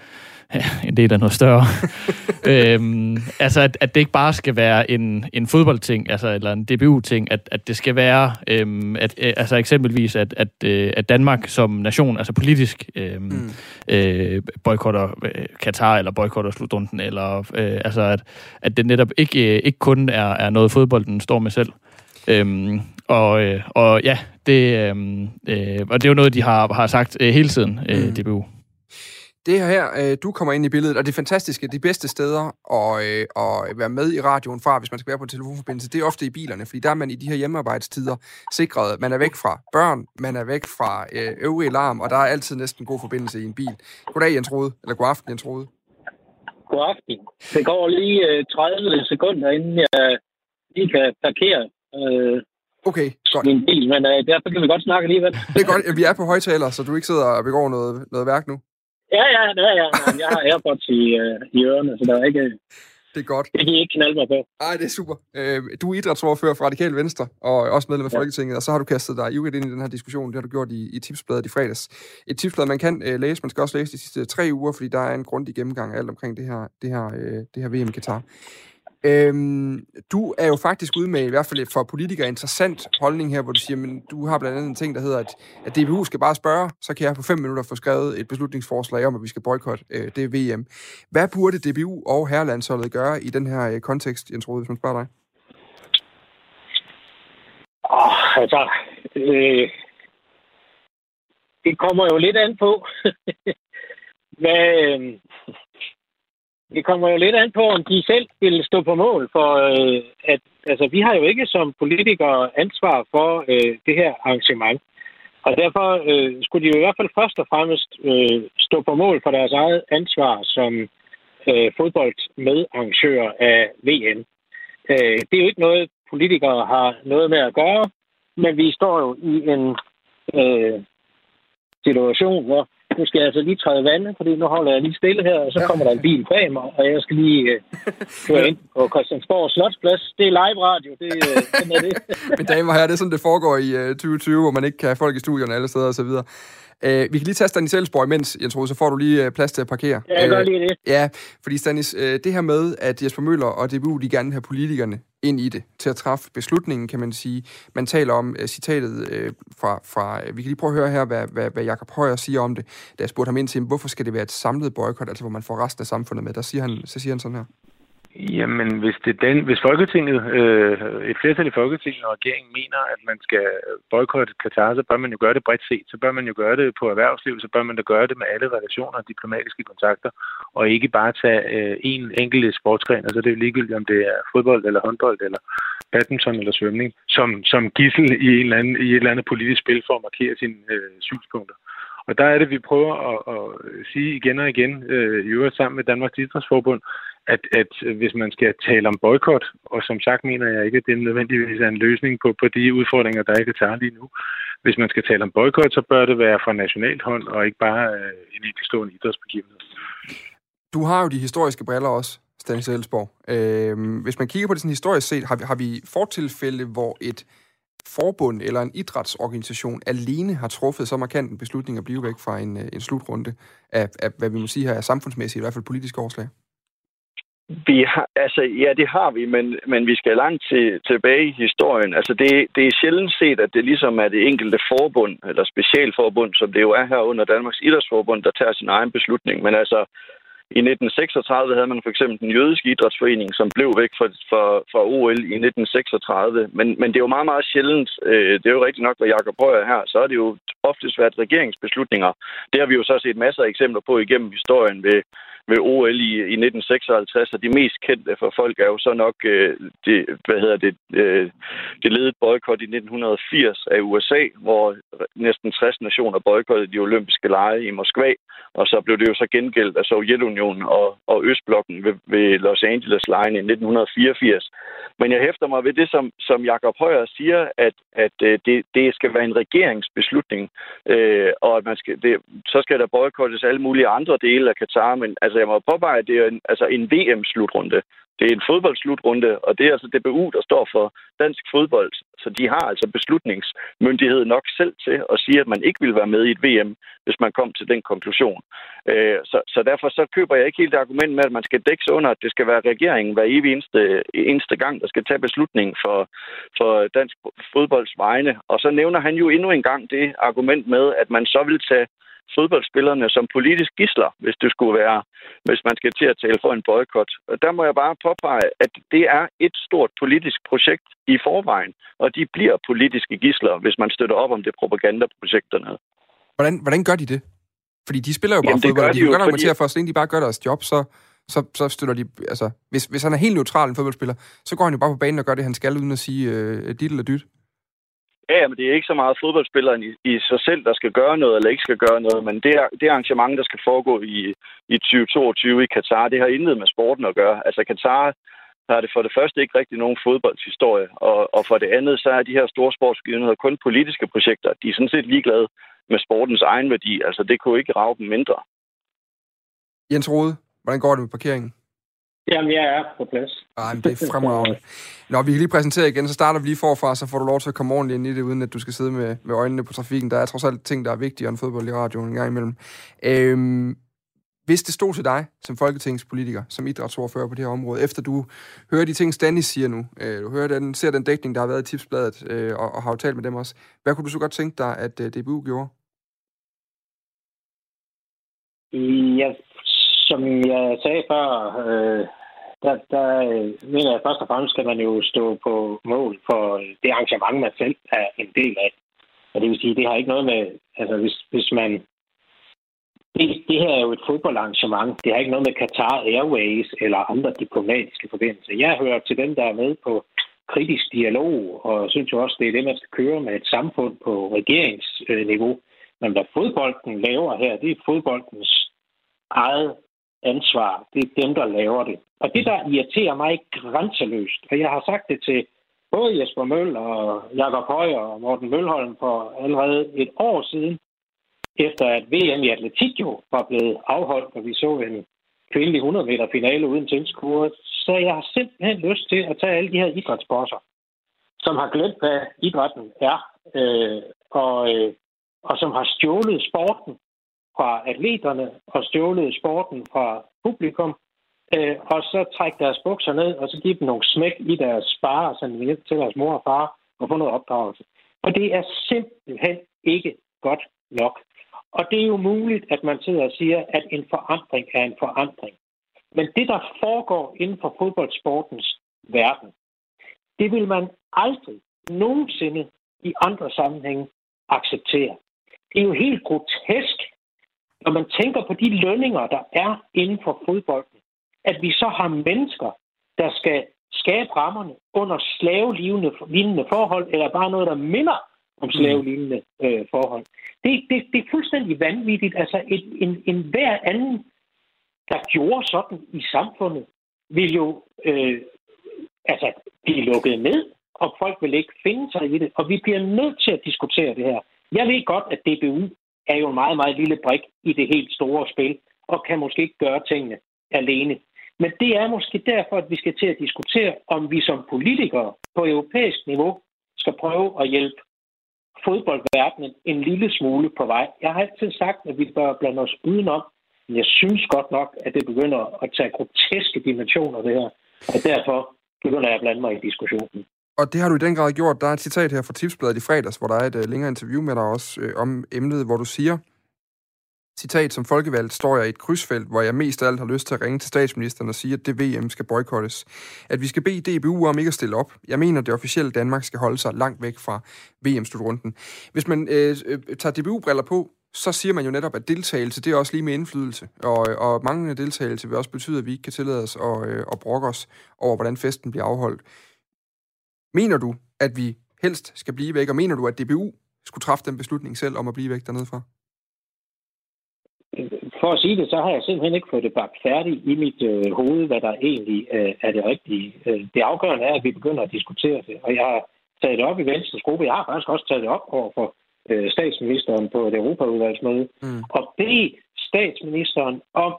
ja, en del af noget større. øhm, altså, at, at det ikke bare skal være en, en fodboldting, altså, eller en DBU-ting, at, at det skal være, øhm, at, øh, altså eksempelvis, at, at, øh, at Danmark som nation, altså politisk, øhm, mm. øh, boykotter øh, Katar, eller boykotter slutrunden, eller øh, altså, at, at det netop ikke, øh, ikke kun er, er noget, fodbolden står med selv. Øhm, og, øh, og ja, det, øh, øh, og det er jo noget, de har, har sagt øh, hele tiden, øh, mm. DBU. Det her, øh, du kommer ind i billedet, og det fantastiske, de bedste steder at, øh, at være med i radioen fra, hvis man skal være på en telefonforbindelse, det er ofte i bilerne, fordi der er man i de her hjemmearbejdstider sikret. Man er væk fra børn, man er væk fra øh, øvrige larm, og der er altid næsten god forbindelse i en bil. Goddag, Jens Rode, eller god aften, Jens Rode. God aften. Det går lige 30 sekunder, inden jeg lige kan parkere øh, Okay, godt. min bil, men øh, derfor kan vi godt snakke alligevel. Det er godt. Vi er på højtaler, så du ikke sidder og begår noget, noget værk nu. Ja, ja, ja, ja. Jeg har AirPods i, øh, i ørerne, så der er ikke... Det er godt. Det kan I ikke knalde mig på. Ej, det er super. Øh, du er idrætsordfører for Radikal Venstre, og også medlem af Ja. Folketinget, og så har du kastet dig ivrigt ind i den her diskussion. Det har du gjort i, i tipsbladet i fredags. Et tipsblad, man kan øh, læse, man skal også læse de sidste tre uger, fordi der er en grundig gennemgang af alt omkring det her, det her, øh, det her VM i Katar. Øhm, du er jo faktisk ude med, i hvert fald for politikere, interessant holdning her, hvor du siger, men du har blandt andet en ting, der hedder, at, at DBU skal bare spørge, så kan jeg på fem minutter få skrevet et beslutningsforslag om, at vi skal boykotte øh, det VM. Hvad burde DBU og herrelandsholdet gøre i den her øh, kontekst, Jens Rode, hvis man spørger dig? Åh, altså, øh, det kommer jo lidt an på, hvad, øh, det kommer jo lidt an på, om de selv vil stå på mål for, øh, at altså, vi har jo ikke som politikere ansvar for øh, det her arrangement. Og derfor øh, skulle de jo i hvert fald først og fremmest øh, stå på mål for deres eget ansvar som øh, fodboldmedarrangører af VM. Øh, det er jo ikke noget, politikere har noget med at gøre, men vi står jo i en øh, situation, hvor nu skal jeg altså lige træde vandet, fordi nu holder jeg lige stille her, og så kommer der en bil bag mig, og jeg skal lige øh, køre ind på Christiansborg Slotsplads. Det er live radio, det, øh, sådan er det. Mine damer og herrer, det er sådan, det foregår i øh, 2020, hvor man ikke kan have folk i studierne alle steder osv. Øh, vi kan lige tage Stanis Elsborg imens, Jens Rode, så får du lige øh, plads til at parkere. Ja, jeg gør lige det. Ja, fordi Stanis, øh, det her med, at Jesper Møller og DBU, de gerne vil have politikerne ind i det, til at træffe beslutningen, kan man sige. Man taler om uh, citatet uh, fra, fra... Vi kan lige prøve at høre her, hvad, hvad, hvad Jacob Højer siger om det, da jeg spurgte ham ind til, hvorfor skal det være et samlet boykot, altså hvor man får resten af samfundet med. Der siger han, så siger han sådan her. Jamen, hvis, det den, hvis Folketinget, øh, et flertal i Folketinget og regeringen mener, at man skal boykotte Katar, så bør man jo gøre det bredt set. Så bør man jo gøre det på erhvervsliv, så bør man da gøre det med alle relationer og diplomatiske kontakter, og ikke bare tage øh, en enkelt sportsgren, altså det er jo ligegyldigt, om det er fodbold eller håndbold eller badminton eller svømning, som, som gissel i, en eller anden, i et eller andet politisk spil for at markere sine øh, synspunkter. Og der er det, vi prøver at, at sige igen og igen, øh, i øvrigt sammen med Danmarks Idrætsforbund, at, at hvis man skal tale om boykot, og som sagt mener jeg ikke, at det nødvendigvis er en løsning på, på de udfordringer, der ikke er lige nu. Hvis man skal tale om boykot, så bør det være fra nationalt hånd, og ikke bare øh, en enkeltstående idrætsbegivenhed. Du har jo de historiske briller også, Stanis Elsborg. Øh, hvis man kigger på det sådan historisk set, har vi, har vi fortilfælde, hvor et forbund eller en idrætsorganisation alene har truffet så markant en beslutning at blive væk fra en, øh, en slutrunde af, af, hvad vi må sige her, er samfundsmæssigt, i hvert fald politiske årslag? Vi har, altså, ja, det har vi, men, men vi skal langt til, tilbage i historien. Altså, det, det er sjældent set, at det ligesom er det enkelte forbund, eller specialforbund, som det jo er her under Danmarks Idrætsforbund, der tager sin egen beslutning. Men altså, i 1936 havde man for eksempel den jødiske idrætsforening, som blev væk fra, fra, fra OL i 1936. Men, men det er jo meget, meget sjældent. Øh, det er jo rigtigt nok, hvad Jacob Højer her. Så er det jo oftest været regeringsbeslutninger. Det har vi jo så set masser af eksempler på igennem historien ved, ved OL i, i 1956, og de mest kendte for folk er jo så nok øh, det, hvad hedder det, øh, det ledede boykot i 1980 af USA, hvor næsten 60 nationer boykottede de olympiske lege i Moskva, og så blev det jo så gengældt af Sovjetunionen og, og Østblokken ved, ved Los Angeles-lejene i 1984. Men jeg hæfter mig ved det, som, som Jakob Højer siger, at, at øh, det, det skal være en regeringsbeslutning, øh, og at man skal, det, så skal der boykottes alle mulige andre dele af Katar, men altså Altså, jeg må påpege, at det er en, altså en VM-slutrunde. Det er en fodboldslutrunde, og det er altså DBU, der står for dansk fodbold. Så de har altså beslutningsmyndighed nok selv til at sige, at man ikke vil være med i et VM, hvis man kom til den konklusion. Øh, så, så derfor så køber jeg ikke helt argument med, at man skal dække sig under, at det skal være regeringen hver evig eneste, eneste gang, der skal tage beslutningen for, for dansk fodbolds vegne. Og så nævner han jo endnu en gang det argument med, at man så vil tage fodboldspillerne som politisk gisler, hvis det skulle være, hvis man skal til at tale for en boykot. Og der må jeg bare påpege, at det er et stort politisk projekt i forvejen, og de bliver politiske gisler, hvis man støtter op om det propagandaprojekt dernede. Hvordan, hvordan gør de det? Fordi de spiller jo bare Jamen, det fodbold, gør de de jo, kan godt argumentere fordi- for, at så længe de bare gør deres job, så, så, så støtter de... Altså, hvis, hvis han er helt neutral en fodboldspiller, så går han jo bare på banen og gør det, han skal, uden at sige øh, dit eller dyt. Ja, men det er ikke så meget fodboldspilleren i, i sig selv, der skal gøre noget eller ikke skal gøre noget, men det, er, det arrangement, der skal foregå i, i 2022 i Katar, det har intet med sporten at gøre. Altså Katar har det for det første ikke rigtig nogen fodboldshistorie, og, og for det andet, så er de her store sportsbegivenheder kun politiske projekter. De er sådan set ligeglade med sportens egen værdi. Altså det kunne ikke rave dem mindre. Jens Rode, hvordan går det med parkeringen? Jamen, jeg er på plads. Ej, men det er fremragende. Når vi kan lige præsentere igen, så starter vi lige forfra, så får du lov til at komme ordentligt ind i det, uden at du skal sidde med, med øjnene på trafikken. Der er trods alt ting, der er vigtigere end fodbold i radioen en gang imellem. Øhm, hvis det stod til dig som folketingspolitiker, som idrætsordfører på det her område, efter du hører de ting, Stanis siger nu, øh, du hører den, ser den dækning, der har været i tipsbladet, øh, og, og har jo talt med dem også, hvad kunne du så godt tænke dig, at øh, DBU gjorde? Ja, som jeg sagde før, øh, der, der øh, mener jeg først og fremmest skal man jo stå på mål for det arrangement, man selv er en del af. Og det vil sige, det har ikke noget med, altså hvis, hvis man det, det her er jo et fodboldarrangement. Det har ikke noget med Qatar Airways eller andre diplomatiske forbindelser. Jeg hører til dem, der er med på kritisk dialog, og synes jo også, det er det, man skal køre med et samfund på regeringsniveau. Men hvad fodbolden laver her, det er fodboldens eget ansvar. Det er dem, der laver det. Og det, der irriterer mig grænseløst, og jeg har sagt det til både Jesper Møll og Jakob Højer og Morten Mølholm for allerede et år siden, efter at VM i atletik jo var blevet afholdt, og vi så en kvindelig 100 meter finale uden tilskuere, så jeg har simpelthen lyst til at tage alle de her idrætsbosser, som har glemt, hvad idrætten er, øh, og, øh, og som har stjålet sporten fra atleterne og stjålet sporten fra publikum, øh, og så trække deres bukser ned, og så give dem nogle smæk i deres far, og sende hjælp til deres mor og far, og få noget opdragelse. Og det er simpelthen ikke godt nok. Og det er jo muligt, at man sidder og siger, at en forandring er en forandring. Men det, der foregår inden for fodboldsportens verden, det vil man aldrig nogensinde i andre sammenhænge acceptere. Det er jo helt grotesk, når man tænker på de lønninger, der er inden for fodbolden, at vi så har mennesker, der skal skabe rammerne under slavelignende forhold, eller bare noget, der minder om slavelignende øh, forhold. Det, det, det er fuldstændig vanvittigt. Altså, et, en, en hver anden, der gjorde sådan i samfundet, vil jo øh, altså, blive lukket ned, og folk vil ikke finde sig i det. Og vi bliver nødt til at diskutere det her. Jeg ved godt, at DBU er jo en meget, meget lille brik i det helt store spil, og kan måske ikke gøre tingene alene. Men det er måske derfor, at vi skal til at diskutere, om vi som politikere på europæisk niveau skal prøve at hjælpe fodboldverdenen en lille smule på vej. Jeg har altid sagt, at vi bør blande os udenom, men jeg synes godt nok, at det begynder at tage groteske dimensioner, det her. Og derfor begynder jeg at blande mig i diskussionen. Og det har du i den grad gjort. Der er et citat her fra Tipsbladet i fredags, hvor der er et uh, længere interview med dig også uh, om emnet, hvor du siger, citat, som folkevalgt står jeg i et krydsfelt, hvor jeg mest af alt har lyst til at ringe til statsministeren og sige, at det VM skal boykottes. At vi skal bede DBU om ikke at stille op. Jeg mener, at det officielle Danmark skal holde sig langt væk fra VM-slutrunden. Hvis man øh, øh tager DBU-briller på, så siger man jo netop, at deltagelse, det er også lige med indflydelse. Og, og manglende deltagelse vil også betyde, at vi ikke kan tillade os at, øh, at brokke os over, hvordan festen bliver afholdt. Mener du, at vi helst skal blive væk, og mener du, at DBU skulle træffe den beslutning selv om at blive væk dernede fra? For at sige det, så har jeg simpelthen ikke fået det bagt færdigt i mit øh, hoved, hvad der egentlig øh, er det rigtige. Øh, det afgørende er, at vi begynder at diskutere det, og jeg har taget det op i Venstres gruppe. Jeg har faktisk også taget det op over for øh, statsministeren på et Europaudvalgsmøde, mm. og bede statsministeren om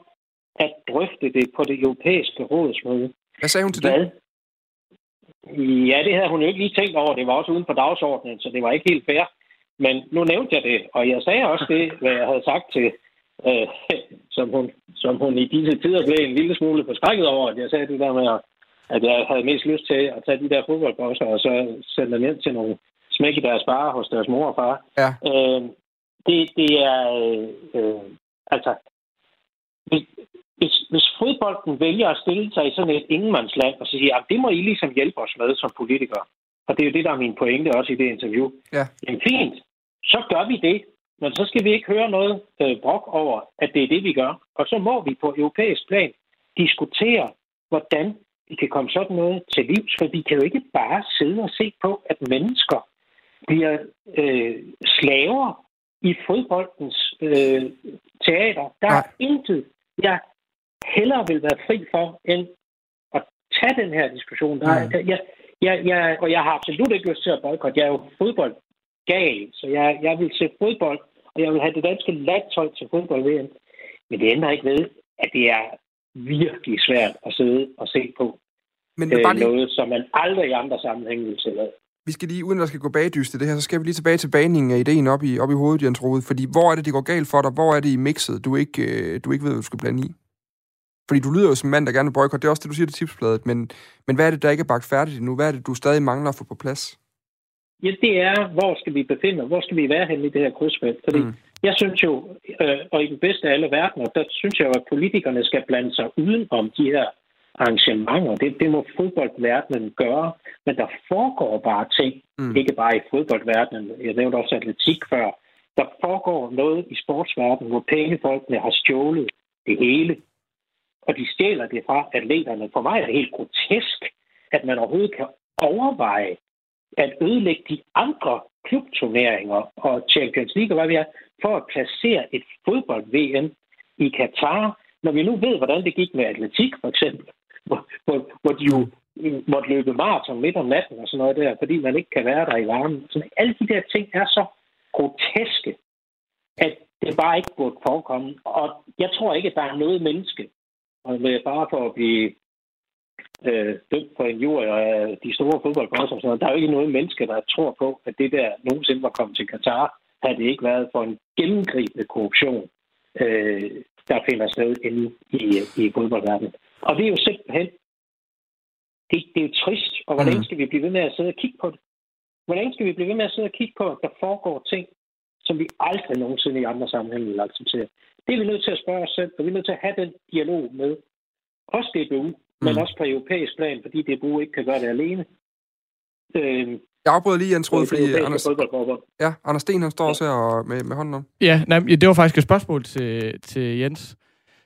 at drøfte det på det europæiske rådsmøde. Hvad sagde hun til Hvad? det? Ja, det havde hun jo ikke lige tænkt over. Det var også uden på dagsordenen, så det var ikke helt fair. Men nu nævnte jeg det, og jeg sagde også det, hvad jeg havde sagt til øh, som, hun, som hun i disse tider blev en lille smule forskrækket over, at jeg sagde det der med, at jeg havde mest lyst til at tage de der fodboldbosser og så sende dem hjem til nogle smæk i deres far hos deres mor og far. Ja. Øh, det, det er... Øh, altså, hvis, hvis, fodbolden vælger at stille sig i sådan et ingenmandsland og så siger, at det må I ligesom hjælpe os med som politikere, og det er jo det, der er min pointe også i det interview. Ja. Jamen fint, så gør vi det. Men så skal vi ikke høre noget øh, brok over, at det er det, vi gør. Og så må vi på europæisk plan diskutere, hvordan vi kan komme sådan noget til livs. For vi kan jo ikke bare sidde og se på, at mennesker bliver øh, slaver i fodboldens øh, teater. Der er intet, jeg hellere vil være fri for, end at tage den her diskussion. Der, er, jeg, jeg, jeg, og jeg har absolut ikke lyst til at boykotte. Jeg er jo fodbold gal. Så jeg, jeg vil se fodbold, og jeg vil have det danske landshold til fodbold-VM. Men det ændrer ikke ved, at det er virkelig svært at sidde og se på. Men Øh, bare lige, Noget, som man aldrig i andre sammenhænge vil tillade. vi skal lige, uden at skal gå bagdyst i det her, så skal vi lige tilbage til baningen af ideen op i, op i hovedet, Jens Rode. Fordi hvor er det, det går galt for dig? Hvor er det i mixet, du ikke, øh, du ikke ved, hvad du skal blande i? Fordi du lyder jo som en mand, der gerne vil boykotte. Det er også det, du siger til tipsbladet. Men, men hvad er det, der ikke er bagt færdigt endnu? Hvad er det, du stadig mangler at få på plads? Ja, det er, hvor skal vi befinde os? Hvor skal vi være henne i det her krydsfelt? Fordi Mm. jeg synes jo, øh, og i den bedste af alle verdener, der synes jeg jo, at politikerne skal blande sig uden om de her arrangementer. Det, det må fodboldverdenen gøre. Men der foregår bare ting, mm. ikke bare i fodboldverdenen. Jeg nævnte også atletik før. Der foregår noget i sportsverdenen, hvor pengefolkene har stjålet det hele. Og de stjæler det fra atleterne. For mig er det helt grotesk, at man overhovedet kan overveje at ødelægge de andre klubturneringer og Champions League, og hvad vi er, for at placere et fodbold-VM i Katar, når vi nu ved, hvordan det gik med atletik, for eksempel, hvor, hvor, hvor de jo måtte løbe maraton midt om natten og sådan noget der, fordi man ikke kan være der i varmen. Så alle de der ting er så groteske, at det bare ikke burde forekomme. Og jeg tror ikke, at der er noget menneske, og med bare for at blive øh, dømt for en jord af de store fodboldbosser og sådan noget. Der er jo ikke noget menneske, der tror på, at det der nogensinde var kommet til Katar, havde det ikke været for en gennemgribende korruption, øh, der finder sted inde i, i fodboldverdenen. Og det er jo simpelthen, det, det er jo trist, og hvor Mm. skal vi blive ved med at sidde og kigge på det? Hvor længe skal vi blive ved med at sidde og kigge på, at der foregår ting, som vi aldrig nogensinde i andre sammenhænge vil acceptere? Det er vi nødt til at spørge os selv, og vi er nødt til at have den dialog med også DBU, men Mm. også på europæisk plan, fordi DBU ikke kan gøre det alene. Øh, Jeg afbryder lige, Jens det fordi Anders, ja, Anders Sten, han står også her og, med, med hånden om. Ja, nej, det var faktisk et spørgsmål til, til Jens.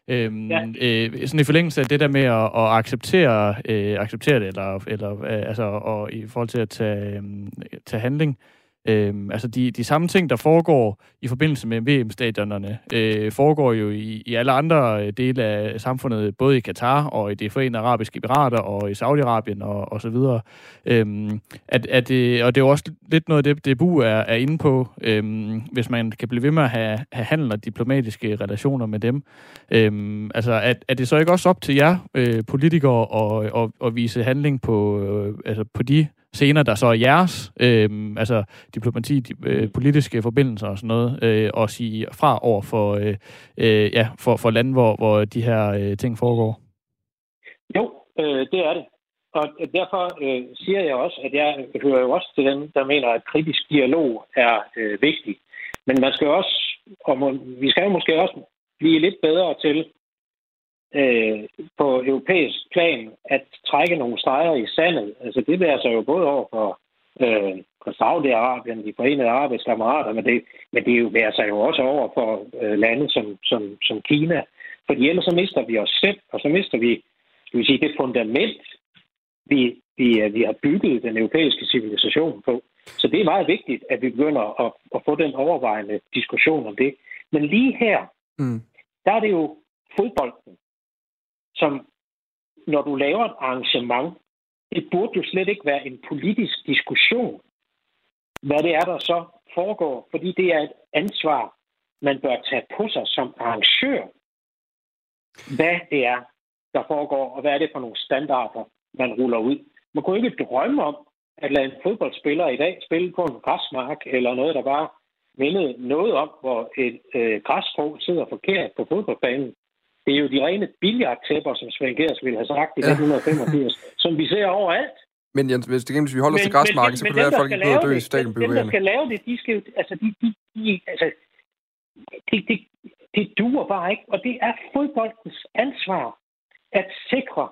Øhm, Ja. øh, sådan i forlængelse af det der med at, at acceptere, øh, acceptere det, eller, eller øh, altså, og i forhold til at tage, øh, tage handling. Øh, Øhm, altså de, de samme ting, der foregår i forbindelse med VM-stadionerne, øh, foregår jo i, i alle andre øh, dele af samfundet, både i Katar og i de forenede arabiske emirater og i Saudi-Arabien og, og så videre. Øhm, at, at det, og det er jo også lidt noget det, det, DBU er, er inde på, øhm, hvis man kan blive ved med at have, have handel og diplomatiske relationer med dem. Øhm, altså, er, er det så ikke også op til jer øh, politikere at, at, at vise handling på, øh, altså på de scener, der så er jeres, øh, altså diplomati, di, øh, politiske forbindelser og sådan noget, øh, og sige fra over for, øh, øh, ja, for, for lande, hvor, hvor de her øh, ting foregår? Jo, øh, det er det. Og derfor øh, siger jeg også, at jeg hører jo også til dem, der mener, at kritisk dialog er øh, vigtig. Men man skal jo også, og må, vi skal jo måske også blive lidt bedre til øh, på europæisk plan at trække nogle streger i sandet. Altså det vil altså jo både over for, øh, for Saudi-Arabien, de forenede arabiske emirater, men det, men det er jo altså jo også over for øh, lande som, som, som Kina. Fordi ellers så mister vi os selv, og så mister vi skal vi sige, det fundament, vi, vi, øh, vi har bygget den europæiske civilisation på. Så det er meget vigtigt, at vi begynder at, at få den overvejende diskussion om det. Men lige her, Mm. der er det jo fodbolden, som når du laver et arrangement, det burde jo slet ikke være en politisk diskussion, hvad det er, der så foregår, fordi det er et ansvar, man bør tage på sig som arrangør, hvad det er, der foregår, og hvad er det for nogle standarder, man ruller ud. Man kunne ikke drømme om at lade en fodboldspiller i dag spille på en græsmark, eller noget, der bare mindede noget om, hvor et øh, græsstrå sidder forkert på fodboldbanen. Det er jo de rene billiardtæpper, som Svend Gers ville have sagt i Ja. 1985, som vi ser overalt. Men Jens, hvis, det, hvis vi holder os til græsmarkedet, så kunne det være, at folk ikke dø i Dem, der stadionbyggerierne. skal lave det, de skal jo... Altså, de, de, de, altså, det, det, det duer bare ikke. Og det er fodboldens ansvar at sikre,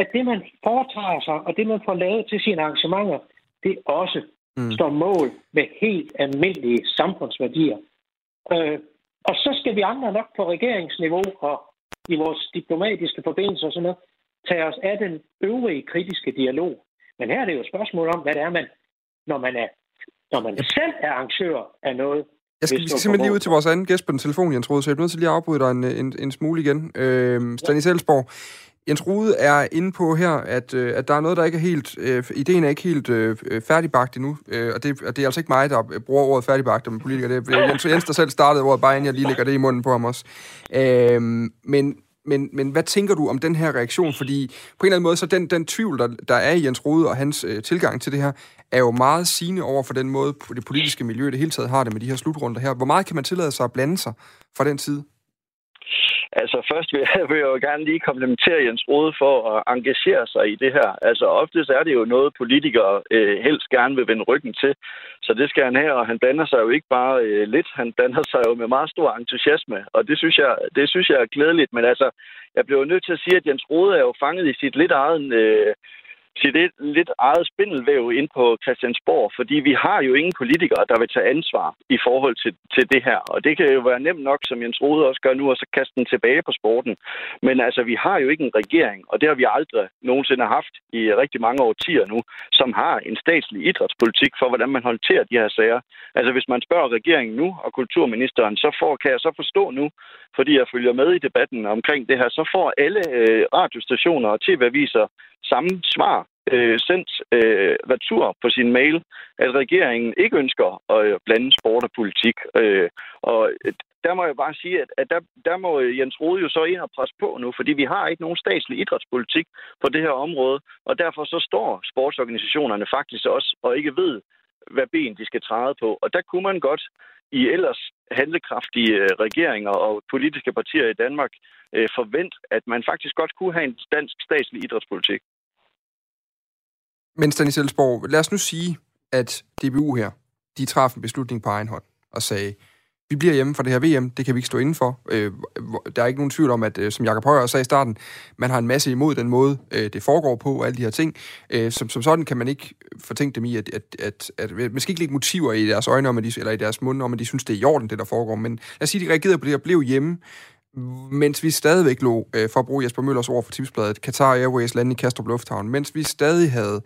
at det, man foretager sig, og det, man får lavet til sine arrangementer, det også mm. står mål med helt almindelige samfundsværdier. Øh, og så skal vi andre nok på regeringsniveau og i vores diplomatiske forbindelser og sådan noget, tage os af den øvrige kritiske dialog. Men her er det jo et spørgsmål om, hvad det er, man, når man, er, når man selv er arrangør af noget, Jeg skal, vi skal simpelthen lige ud til vores anden gæst på den telefon, Jens Rode, så jeg bliver nødt til lige at afbryde dig en, en, en smule igen. Øh, Stanis Elsborg, Jens Rude er inde på her, at, øh, at der er noget, der ikke er helt... Øh, ideen er ikke helt øh, øh færdigbagt endnu, øh, og, det, og det er altså ikke mig, der bruger ordet færdigbagt om politikere. Det er Jens, Jens, der selv startede ordet, bare inden jeg lige lægger det i munden på ham også. Øh, men men, men hvad tænker du om den her reaktion? Fordi på en eller anden måde, så den, den tvivl, der, der er i Jens Rode og hans øh, tilgang til det her, er jo meget sigende over for den måde, det politiske miljø det hele taget har det med de her slutrunder her. Hvor meget kan man tillade sig at blande sig fra den side? Altså først vil jeg, vil jeg jo gerne lige komplementere Jens Rode for at engagere sig i det her. Altså oftest er det jo noget, politikere øh, helst gerne vil vende ryggen til. Så det skal han her, og han blander sig jo ikke bare øh, lidt, han blander sig jo med meget stor entusiasme. Og det synes jeg, det synes jeg er glædeligt. Men altså, jeg bliver jo nødt til at sige, at Jens Rode er jo fanget i sit lidt eget... Øh, det er lidt eget spindelvæv ind på Christiansborg, fordi vi har jo ingen politikere, der vil tage ansvar i forhold til, til det her. Og det kan jo være nemt nok, som Jens Rode også gør nu, og så kaste den tilbage på sporten. Men altså, vi har jo ikke en regering, og det har vi aldrig nogensinde haft i rigtig mange årtier nu, som har en statslig idrætspolitik for, hvordan man håndterer de her sager. Altså, hvis man spørger regeringen nu og kulturministeren, så får, kan jeg så forstå nu, fordi jeg følger med i debatten omkring det her, så får alle øh, radiostationer og tv-aviser samme svar øh, sendt øh, retur på sin mail, at regeringen ikke ønsker øh, at blande sport og politik. Øh, og øh, der må jeg bare sige, at, at der, der må øh, Jens Rode jo så ind og presse på nu, fordi vi har ikke nogen statslig idrætspolitik på det her område, og derfor så står sportsorganisationerne faktisk også og ikke ved, hvad ben de skal træde på. Og der kunne man godt i ellers handlekraftige øh, regeringer og politiske partier i Danmark øh, forvente, at man faktisk godt kunne have en dansk statslig idrætspolitik. Men Stanis Elsborg, lad os nu sige, at DBU her, de træffede en beslutning på egen hånd og sagde, vi bliver hjemme for det her VM, det kan vi ikke stå indenfor. Øh, der er ikke nogen tvivl om, at øh, som Jakob Højer sagde i starten, man har en masse imod den måde, øh, det foregår på, og alle de her ting. Øh, som, som sådan kan man ikke fortænke dem i, at, at, at, at, at man skal ikke lægge motiver i deres øjne, om, at de, eller i deres mund, om at de synes, det er i orden, det der foregår. Men lad os sige, at de reagerede på det og blev hjemme mens vi stadigvæk lå, øh, for at bruge Jesper Møllers ord for tipsbladet, Qatar Airways lande i Kastrup Lufthavn, mens vi stadig havde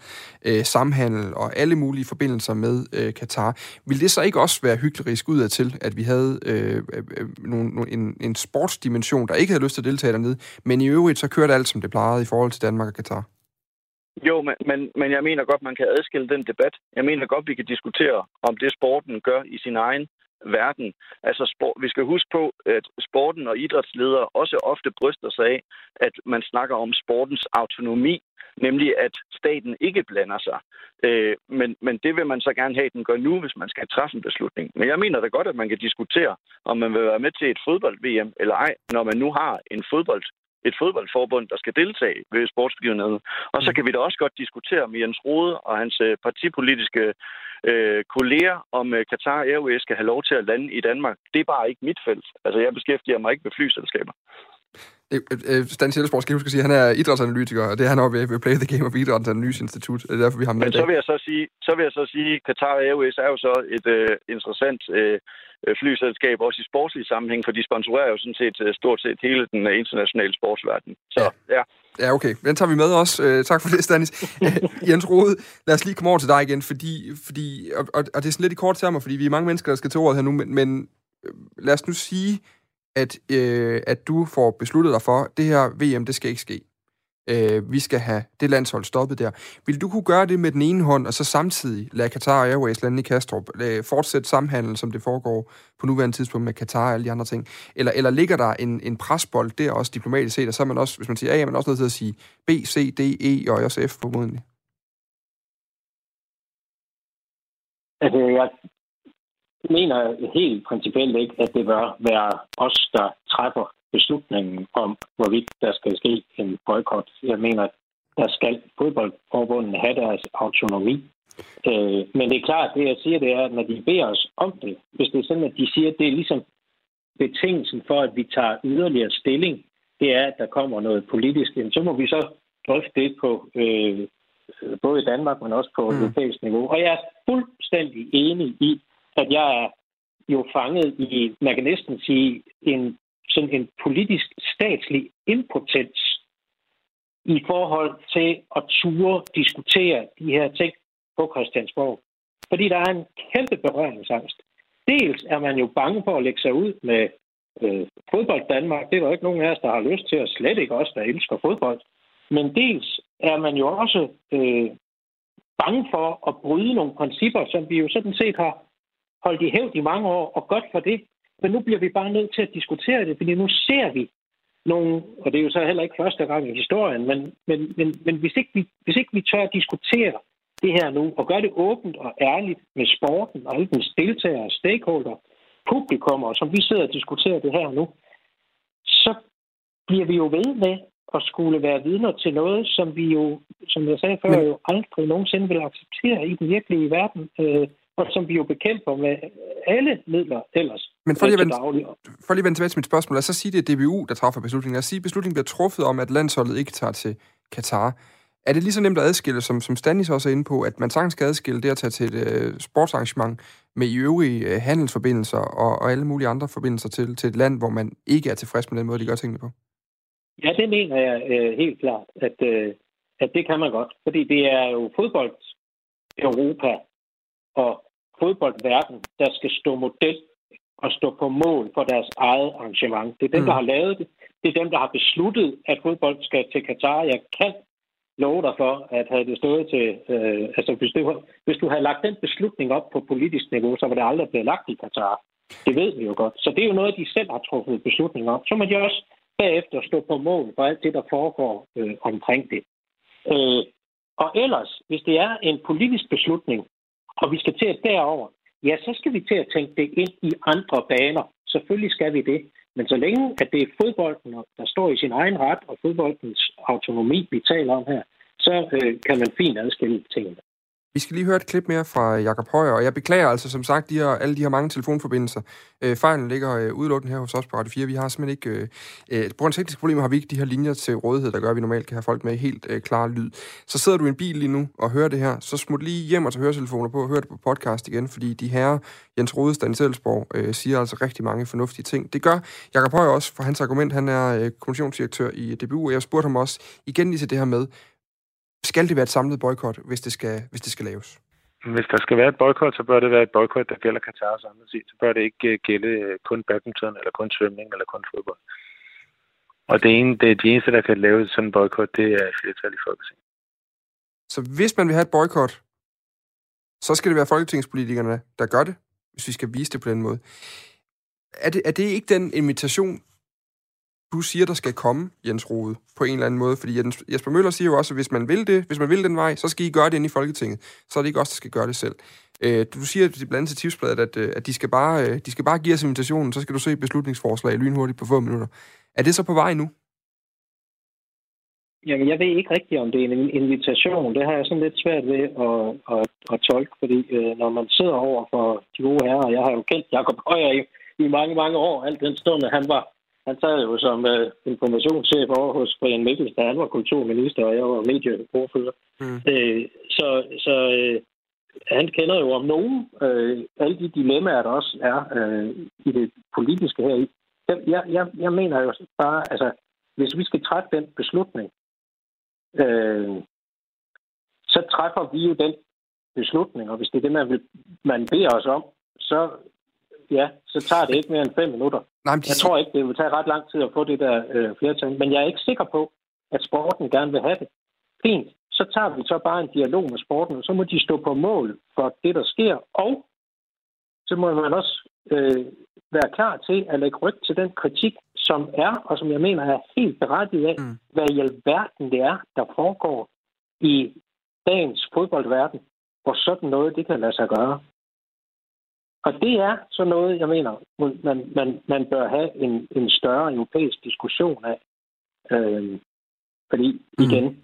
øh, samhandel og alle mulige forbindelser med øh, Katar, ville det så ikke også være hyggelig udad til, at vi havde øh, øh, nogle, en, en sportsdimension, der ikke havde lyst til at deltage dernede, men i øvrigt så kørte alt, som det plejede i forhold til Danmark og Katar? Jo, men, men, men jeg mener godt, man kan adskille den debat. Jeg mener godt, vi kan diskutere, om det sporten gør i sin egen verden. Altså, sport, vi skal huske på, at sporten og idrætsledere også ofte bryster sig af, at man snakker om sportens autonomi, nemlig at staten ikke blander sig. Øh, men, men det vil man så gerne have, at den gør nu, hvis man skal træffe en beslutning. Men jeg mener da godt, at man kan diskutere, om man vil være med til et fodbold-VM eller ej, når man nu har en fodbold et fodboldforbund, der skal deltage ved sportsbegivenheden. Og så mm. kan vi da også godt diskutere med Jens Rode og hans øh, partipolitiske øh, kolleger, om øh, Qatar Airways skal have lov til at lande i Danmark. Det er bare ikke mit felt. Altså, jeg beskæftiger mig ikke med flyselskaber. Øh, øh, Stan Sjælsborg skal huske at sige, han er idrætsanalytiker, og det er han også ved, ved Play the Game of Idrættens Analyseinstitut. Det er derfor, vi har med Men så vil jeg så sige, så vil jeg så sige, Qatar Airways er jo så et uh, interessant uh, flyselskab, også i sportslig sammenhæng, for de sponsorerer jo sådan set stort set hele den internationale sportsverden. Så ja. ja. Ja, okay. Den tager vi med også. Uh, tak for det, Stanis. Jens Rode, lad os lige komme over til dig igen, fordi, fordi og, og, og det er sådan lidt i kort termer, fordi vi er mange mennesker, der skal til ordet her nu, men, men lad os nu sige, at, øh, at du får besluttet dig for, at det her VM, det skal ikke ske. Øh, vi skal have det landshold stoppet der. Vil du kunne gøre det med den ene hånd, og så samtidig lade Qatar Airways lande i Kastrup, øh, fortsætte samhandlen, som det foregår på nuværende tidspunkt med Qatar og alle de andre ting? Eller, eller ligger der en, en presbold der også diplomatisk set, og så er man også, hvis man siger A, er man også nødt til at sige B, C, D, E og også F formodentlig? Altså, jeg mener helt principielt ikke, at det bør være os, der træffer beslutningen om, hvorvidt der skal ske en boykot. Jeg mener, der skal fodboldforbundene have deres autonomi. Øh, men det er klart, det jeg siger, det er, at når de beder os om det, hvis det er sådan, at de siger, at det er ligesom betingelsen for, at vi tager yderligere stilling, det er, at der kommer noget politisk, så må vi så drøfte det på øh, både i Danmark, men også på mm. europæisk niveau. Og jeg er fuldstændig enig i, at jeg er jo fanget i, man kan næsten sige, en, sådan en politisk statslig impotens i forhold til at ture diskutere de her ting på Christiansborg. Fordi der er en kæmpe berøringsangst. Dels er man jo bange for at lægge sig ud med øh, fodbold Danmark. Det er der ikke nogen af os, der har lyst til, at slet ikke os, der elsker fodbold. Men dels er man jo også øh, bange for at bryde nogle principper, som vi jo sådan set har holdt i hævd i mange år, og godt for det. Men nu bliver vi bare nødt til at diskutere det, fordi nu ser vi nogle, og det er jo så heller ikke første gang i historien, men, men, men, men hvis, ikke vi, hvis ikke vi tør at diskutere det her nu, og gøre det åbent og ærligt med sporten og alle dens deltagere, stakeholder, publikummer, som vi sidder og diskuterer det her nu, så bliver vi jo ved med at skulle være vidner til noget, som vi jo, som jeg sagde før, Men... jo aldrig nogensinde vil acceptere i den virkelige verden, øh, og som vi jo bekæmper med alle midler ellers. Men for lige, at vende, for lige at vende tilbage til mit spørgsmål, lad os så sige, det er DBU, der træffer beslutningen. Lad os sige, at beslutningen bliver truffet om, at landsholdet ikke tager til Katar. Er det lige så nemt at adskille, som, som Stanis også er inde på, at man sagtens skal adskille det at tage til et uh, sportsarrangement med i øvrige uh, handelsforbindelser og, og alle mulige andre forbindelser til, til et land, hvor man ikke er tilfreds med den måde, de gør tingene på? Ja, det mener jeg uh, helt klart, at, uh, at det kan man godt. Fordi det er jo fodbold Europa og fodboldverden, der skal stå model og stå på mål for deres eget arrangement. Det er dem, mm. der har lavet det. Det er dem, der har besluttet, at fodbold skal til Katar. Jeg kan love dig for, at havde det stået til... Øh, altså, hvis du, hvis du havde lagt den beslutning op på politisk niveau, så var det aldrig blevet lagt i Katar. Det ved vi jo godt. Så det er jo noget, de selv har truffet beslutning om. Så må de også bagefter stå på mål for alt det, der foregår øh, omkring det. Øh, og ellers, hvis det er en politisk beslutning, og vi skal til at derover, ja, så skal vi til at tænke det ind i andre baner. Selvfølgelig skal vi det. Men så længe, at det er fodbolden, der står i sin egen ret, og fodboldens autonomi, vi taler om her, så øh, kan man fint adskille tingene. Vi skal lige høre et klip mere fra Jakob Højer, og jeg beklager altså som sagt de her, alle de her mange telefonforbindelser. Øh, fejlen ligger øh, udelukkende her hos os på Radio 4. Vi har simpelthen ikke... Øh, øh, på grund af tekniske problemer har vi ikke de her linjer til rådighed, der gør, at vi normalt kan have folk med helt øh, klar lyd. Så sidder du i en bil lige nu og hører det her, så smut lige hjem og tage høretelefoner på og hør det på podcast igen, fordi de her Jens Rodestan Selsborg øh, siger altså rigtig mange fornuftige ting. Det gør Jakob Højer også, for hans argument, han er øh, kommissionsdirektør i DBU, og jeg spurgte ham også igen lige til det her med, skal det være et samlet boykot, hvis det skal, hvis det skal laves? Hvis der skal være et boykot, så bør det være et boykot, der gælder Katar samlet set. Så bør det ikke øh, gælde øh, kun badminton, eller kun svømning, eller kun fodbold. Og det, ene, det, de eneste, der kan lave sådan en boykot, det er flertal i Folketinget. Så hvis man vil have et boykot, så skal det være folketingspolitikerne, der gør det, hvis vi skal vise det på den måde. Er det, er det ikke den invitation, du siger, der skal komme, Jens Rode, på en eller anden måde? Fordi Jens, Jesper Møller siger jo også, at hvis man vil det, hvis man vil den vej, så skal I gøre det inde i Folketinget. Så er det ikke os, der skal gøre det selv. Øh, du siger blandt andet til tipsbladet, at, øh, at de, skal bare, øh, de skal bare give os invitationen, så skal du se beslutningsforslag lynhurtigt på få minutter. Er det så på vej nu? Jamen, jeg ved ikke rigtigt, om det er en invitation. Det har jeg sådan lidt svært ved at, at, at tolke, fordi øh, når man sidder over for de gode herrer, jeg har jo kendt Jacob Højer i, i mange, mange år, alt den stund, at han var han sad jo som uh, informationschef over hos Brian Mikkels, da han var kulturminister, og jeg var medieordfører. Mm. Øh, så så øh, han kender jo om nogen øh, alle de dilemmaer, der også er øh, i det politiske her. Jeg, jeg, jeg mener jo bare, altså, hvis vi skal træffe den beslutning, øh, så træffer vi jo den beslutning, og hvis det er det, man, vil, man beder os om, så ja, så tager det ikke mere end fem minutter. Nej, de... Jeg tror ikke, det vil tage ret lang tid at få det der øh, flertal, men jeg er ikke sikker på, at sporten gerne vil have det. Fint, så tager vi så bare en dialog med sporten, og så må de stå på mål for det, der sker, og så må man også øh, være klar til at lægge ryg til den kritik, som er, og som jeg mener er helt berettiget af, mm. hvad i alverden det er, der foregår i dagens fodboldverden, hvor sådan noget, det kan lade sig gøre. Og det er så noget, jeg mener, man, man, man bør have en, en større europæisk diskussion af. Øh, fordi mm. igen, mm.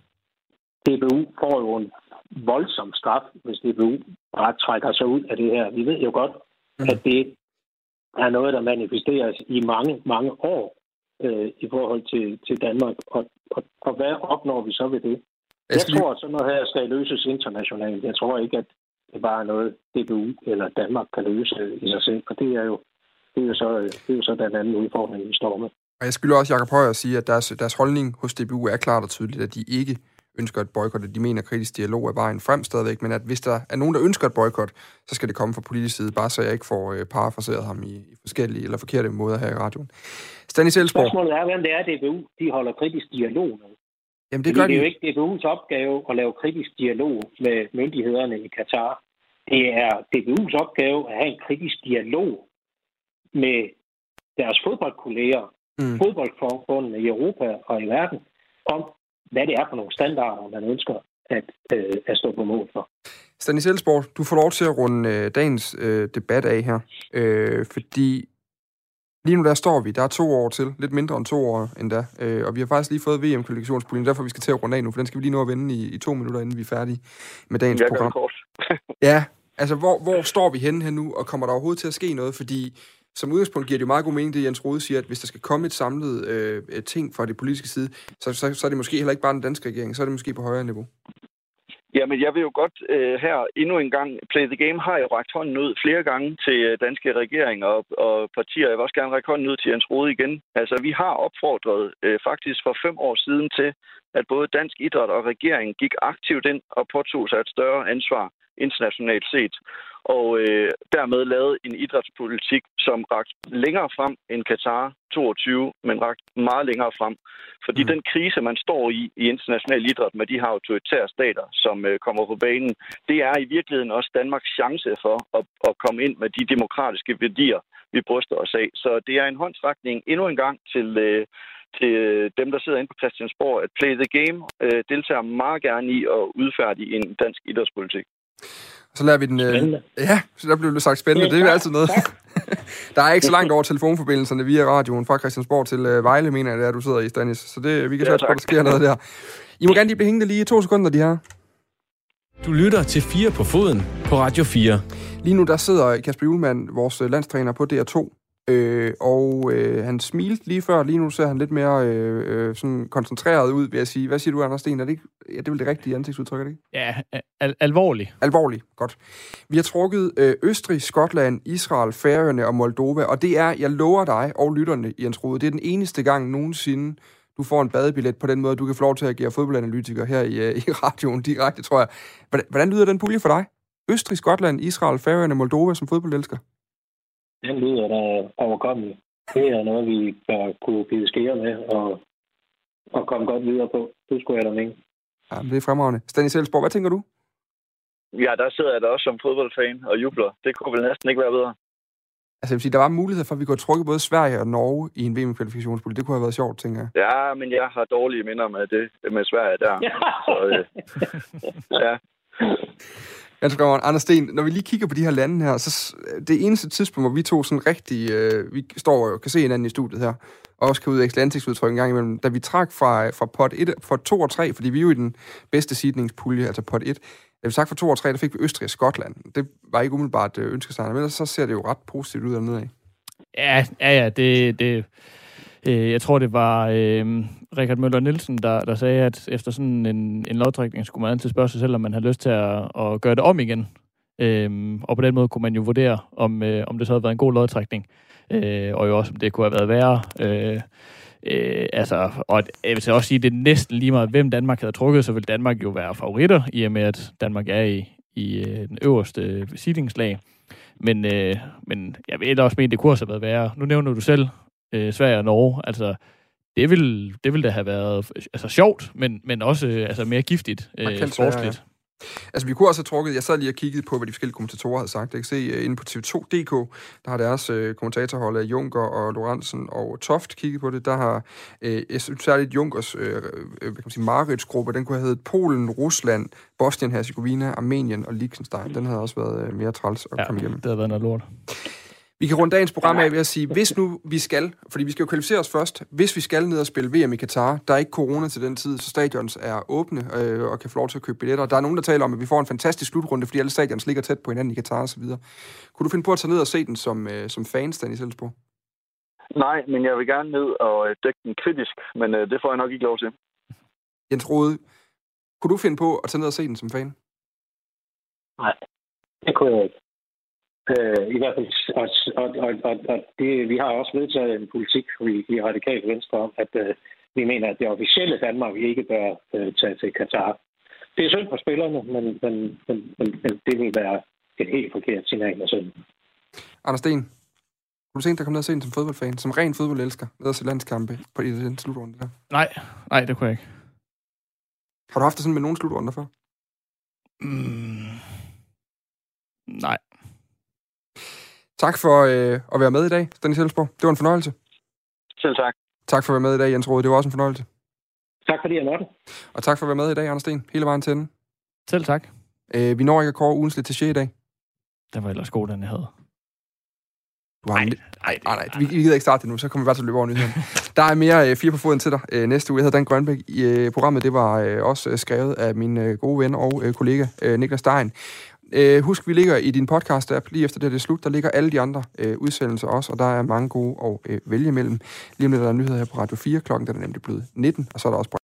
DBU får jo en voldsom straf, hvis DBU bare trækker sig ud af det her. Vi ved jo godt, mm. at det er noget, der manifesteres i mange, mange år øh, i forhold til, til Danmark. Og, og, og hvad opnår vi så ved det? Jeg tror, at sådan noget her skal løses internationalt. Jeg tror ikke, at det bare er noget, DBU eller Danmark kan løse i sig selv. Og det er jo, det er jo, så, det er jo så den anden udfordring, vi står med. Og jeg skylder også Jakob Højer at sige, at deres, deres holdning hos DBU er klart og tydeligt, at de ikke ønsker et boykot, at de mener, at kritisk dialog er vejen frem stadigvæk, men at hvis der er nogen, der ønsker et boykot, så skal det komme fra politisk side, bare så jeg ikke får øh, parafraseret ham i, i forskellige eller forkerte måder her i radioen. Stanis Elsborg. Spørgsmålet er, hvem det er, DBU de holder kritisk dialog med. Jamen, det, gør det er jo ikke DBU's opgave at lave kritisk dialog med myndighederne i Katar. Det er DBU's opgave at have en kritisk dialog med deres fodboldkolleger mm. fodboldforbundene i Europa og i verden om, hvad det er for nogle standarder, man ønsker at, øh, at stå på mål for. Stanis Elsborg, du får lov til at runde øh, dagens øh, debat af her, øh, fordi lige nu der står vi, der er to år til, lidt mindre end to år endda, øh, og vi har faktisk lige fået VM-kvalifikationspuljen, derfor vi skal til at runde af nu, for den skal vi lige nå at vende i, i to minutter, inden vi er færdige med dagens Jeg program. kort. Ja, altså hvor, hvor står vi henne her nu, og kommer der overhovedet til at ske noget? Fordi som udgangspunkt giver det jo meget god mening, det Jens Rode siger, at hvis der skal komme et samlet øh, ting fra det politiske side, så, så, så er det måske heller ikke bare den danske regering, så er det måske på højere niveau. Jamen, jeg vil jo godt øh, her endnu en gang, Play the Game har jo rækket hånden ud flere gange til øh, danske regeringer og, og partier. Jeg vil også gerne række hånden ud til Jens Rode igen. Altså, vi har opfordret øh, faktisk for fem år siden til, at både dansk idræt og regering gik aktivt ind og påtog sig et større ansvar internationalt set. Og øh, dermed lavede en idrætspolitik, som rakt længere frem end Katar 22, men rakt meget længere frem. Fordi mm. den krise, man står i i international idræt med de her autoritære stater, som øh, kommer på banen, det er i virkeligheden også Danmarks chance for at, at komme ind med de demokratiske værdier, vi bryster os af. Så det er en håndsrækning endnu en gang til, øh, til dem, der sidder inde på Christiansborg, at Play the Game øh, deltager meget gerne i at udfærdige en dansk idrætspolitik. Så lader vi den... Øh, ja, så der blev det sagt spændende. Det er jo altid noget. der er ikke så langt over telefonforbindelserne via radioen fra Christiansborg til øh, Vejle, mener jeg, det er, du sidder i, Stanis. Så det, vi kan Ja, på, der sker noget der. I må gerne lige blive hængende lige i to sekunder, de her. Du lytter til 4 på foden på Radio 4. Lige nu, der sidder Kasper Julemand, vores øh, landstræner, på DR2. Øh, og øh, han smilte lige før. Lige nu ser han lidt mere øh, øh, sådan koncentreret ud, vil jeg sige. Hvad siger du, Anders Sten? Er det, ikke, ja, det er vel det rigtige ansigtsudtryk, er det ikke? Ja, al- alvorlig. Alvorligt. Godt. Vi har trukket øh, Østrig, Skotland, Israel, Færøerne og Moldova, og det er, jeg lover dig og lytterne, Jens Rode, det er den eneste gang nogensinde, du får en badebillet på den måde, du kan få lov til at agere fodboldanalytiker her i, øh, i radioen direkte, tror jeg. Hvordan, hvordan lyder den pulje for dig? Østrig, Skotland, Israel, Færøerne, Moldova som fodboldelsker? Den lyder da overkommelig. Det er noget, vi bør kunne bide skære med og, og komme godt videre på. Det skulle jeg da mene. Ja, det er fremragende. Stanis Elsborg, hvad tænker du? Ja, der sidder jeg da også som fodboldfan og jubler. Det kunne vel næsten ikke være bedre. Altså, jeg vil sige, der var mulighed for, at vi kunne trukket både Sverige og Norge i en VM-kvalifikationspulje. Det kunne have været sjovt, tænker jeg. Ja, men jeg har dårlige minder med det med Sverige der. Så, øh, ja. Ganske. Anders Sten, når vi lige kigger på de her lande her, så det eneste tidspunkt, hvor vi to sådan rigtig, øh, vi står og kan se hinanden i studiet her, og også kan udveksle ansigtsudtryk en gang imellem, da vi trak fra, fra pot, 1, for 2 og 3, fordi vi er jo i den bedste sidningspulje, altså pot 1, da vi trak fra 2 og 3, der fik vi Østrig og Skotland. Det var ikke umiddelbart øh, men ellers så ser det jo ret positivt ud dernede af. Ja, ja, ja det, det, øh, jeg tror, det var øh, Richard Møller Nielsen, der, der sagde, at efter sådan en, en lodtrækning skulle man altid spørge sig selv, om man har lyst til at, at gøre det om igen. Øh, og på den måde kunne man jo vurdere, om, øh, om det så havde været en god lodtrækning, øh, og jo også, om det kunne have været værre. Øh, øh, altså, og jeg vil også sige, at det er næsten lige meget, hvem Danmark havde trukket, så vil Danmark jo være favoritter, i og med, at Danmark er i, i øh, den øverste seedingslag. Men, øh, men jeg vil også mene, det kunne også have været værre. Nu nævner du selv øh, Sverige og Norge. Altså, det vil, det vil da have været altså, sjovt, men, men også øh, altså, mere giftigt øh, sportsligt. Altså, vi kunne også have trukket, jeg sad lige og kiggede på, hvad de forskellige kommentatorer havde sagt. Jeg kan se uh, inde på TV2.dk, der har deres uh, kommentatorhold af Junker og Lorentzen og Toft kigget på det. Der har, uh, særligt Junkers, uh, hvad kan man sige, Marits-gruppe, den kunne have heddet Polen, Rusland, Bosnien-Herzegovina, Armenien og Liechtenstein. Den havde også været uh, mere træls at Ja, komme igennem. det havde været noget lort. Vi kan runde dagens program af ved at sige, hvis nu vi skal, fordi vi skal jo kvalificere os først, hvis vi skal ned og spille VM i Katar, der er ikke corona til den tid, så stadions er åbne øh, og kan få lov til at købe billetter. Der er nogen, der taler om, at vi får en fantastisk slutrunde, fordi alle stadions ligger tæt på hinanden i Katar osv. Kunne du finde på at tage ned og se den som, øh, som fan, Stanis Elsborg? Nej, men jeg vil gerne ned og øh, dække den kritisk, men øh, det får jeg nok ikke lov til. Jens Rode, kunne du finde på at tage ned og se den som fan? Det kunne jeg ikke. Øh, I hvert fald, og, og, og, og, og det, vi har også vedtaget en politik i, i Radikale Venstre om, at øh, vi mener, at det officielle Danmark ikke bør øh, tage til Katar. Det er synd for spillerne, men, men, men, men, men det vil være et helt forkert signal af synd. Anders Sten, kunne du tænke dig at komme ned og se den som fodboldfan, som ren fodboldelsker, ned og se landskampe på i den slutrunde der? Nej, nej, det kunne jeg ikke. Har du haft det sådan med nogle slutrunder før? Mm. Nej. Tak for øh, at være med i dag, Stanis Elsborg. Det var en fornøjelse. Selv tak. Tak for at være med i dag, Jens Rode. Det var også en fornøjelse. Tak fordi jeg måtte. Og tak for at være med i dag, Anders Sten. Hele vejen til den. Selv tak. Øh, vi når ikke at kåre ugens lidt i dag. Den var ellers god, den jeg havde. Du har Nej, nej, Nej, nej, vi, vi gider ikke starte det nu, så kommer vi bare til at løbe over nyheden. Der er mere øh, fire på foden til dig øh, næste uge. Jeg hedder Dan Grønbæk. I øh, programmet, det var øh, også skrevet af min øh, gode ven og øh, kollega øh, Niklas Stein. Øh, husk, vi ligger i din podcast-app lige efter det, det er slut. Der ligger alle de andre øh, udsendelser også, og der er mange gode at øh, vælge imellem. Lige om lidt er der nyheder her på Radio 4 klokken, der er nemlig blevet 19, og så er der også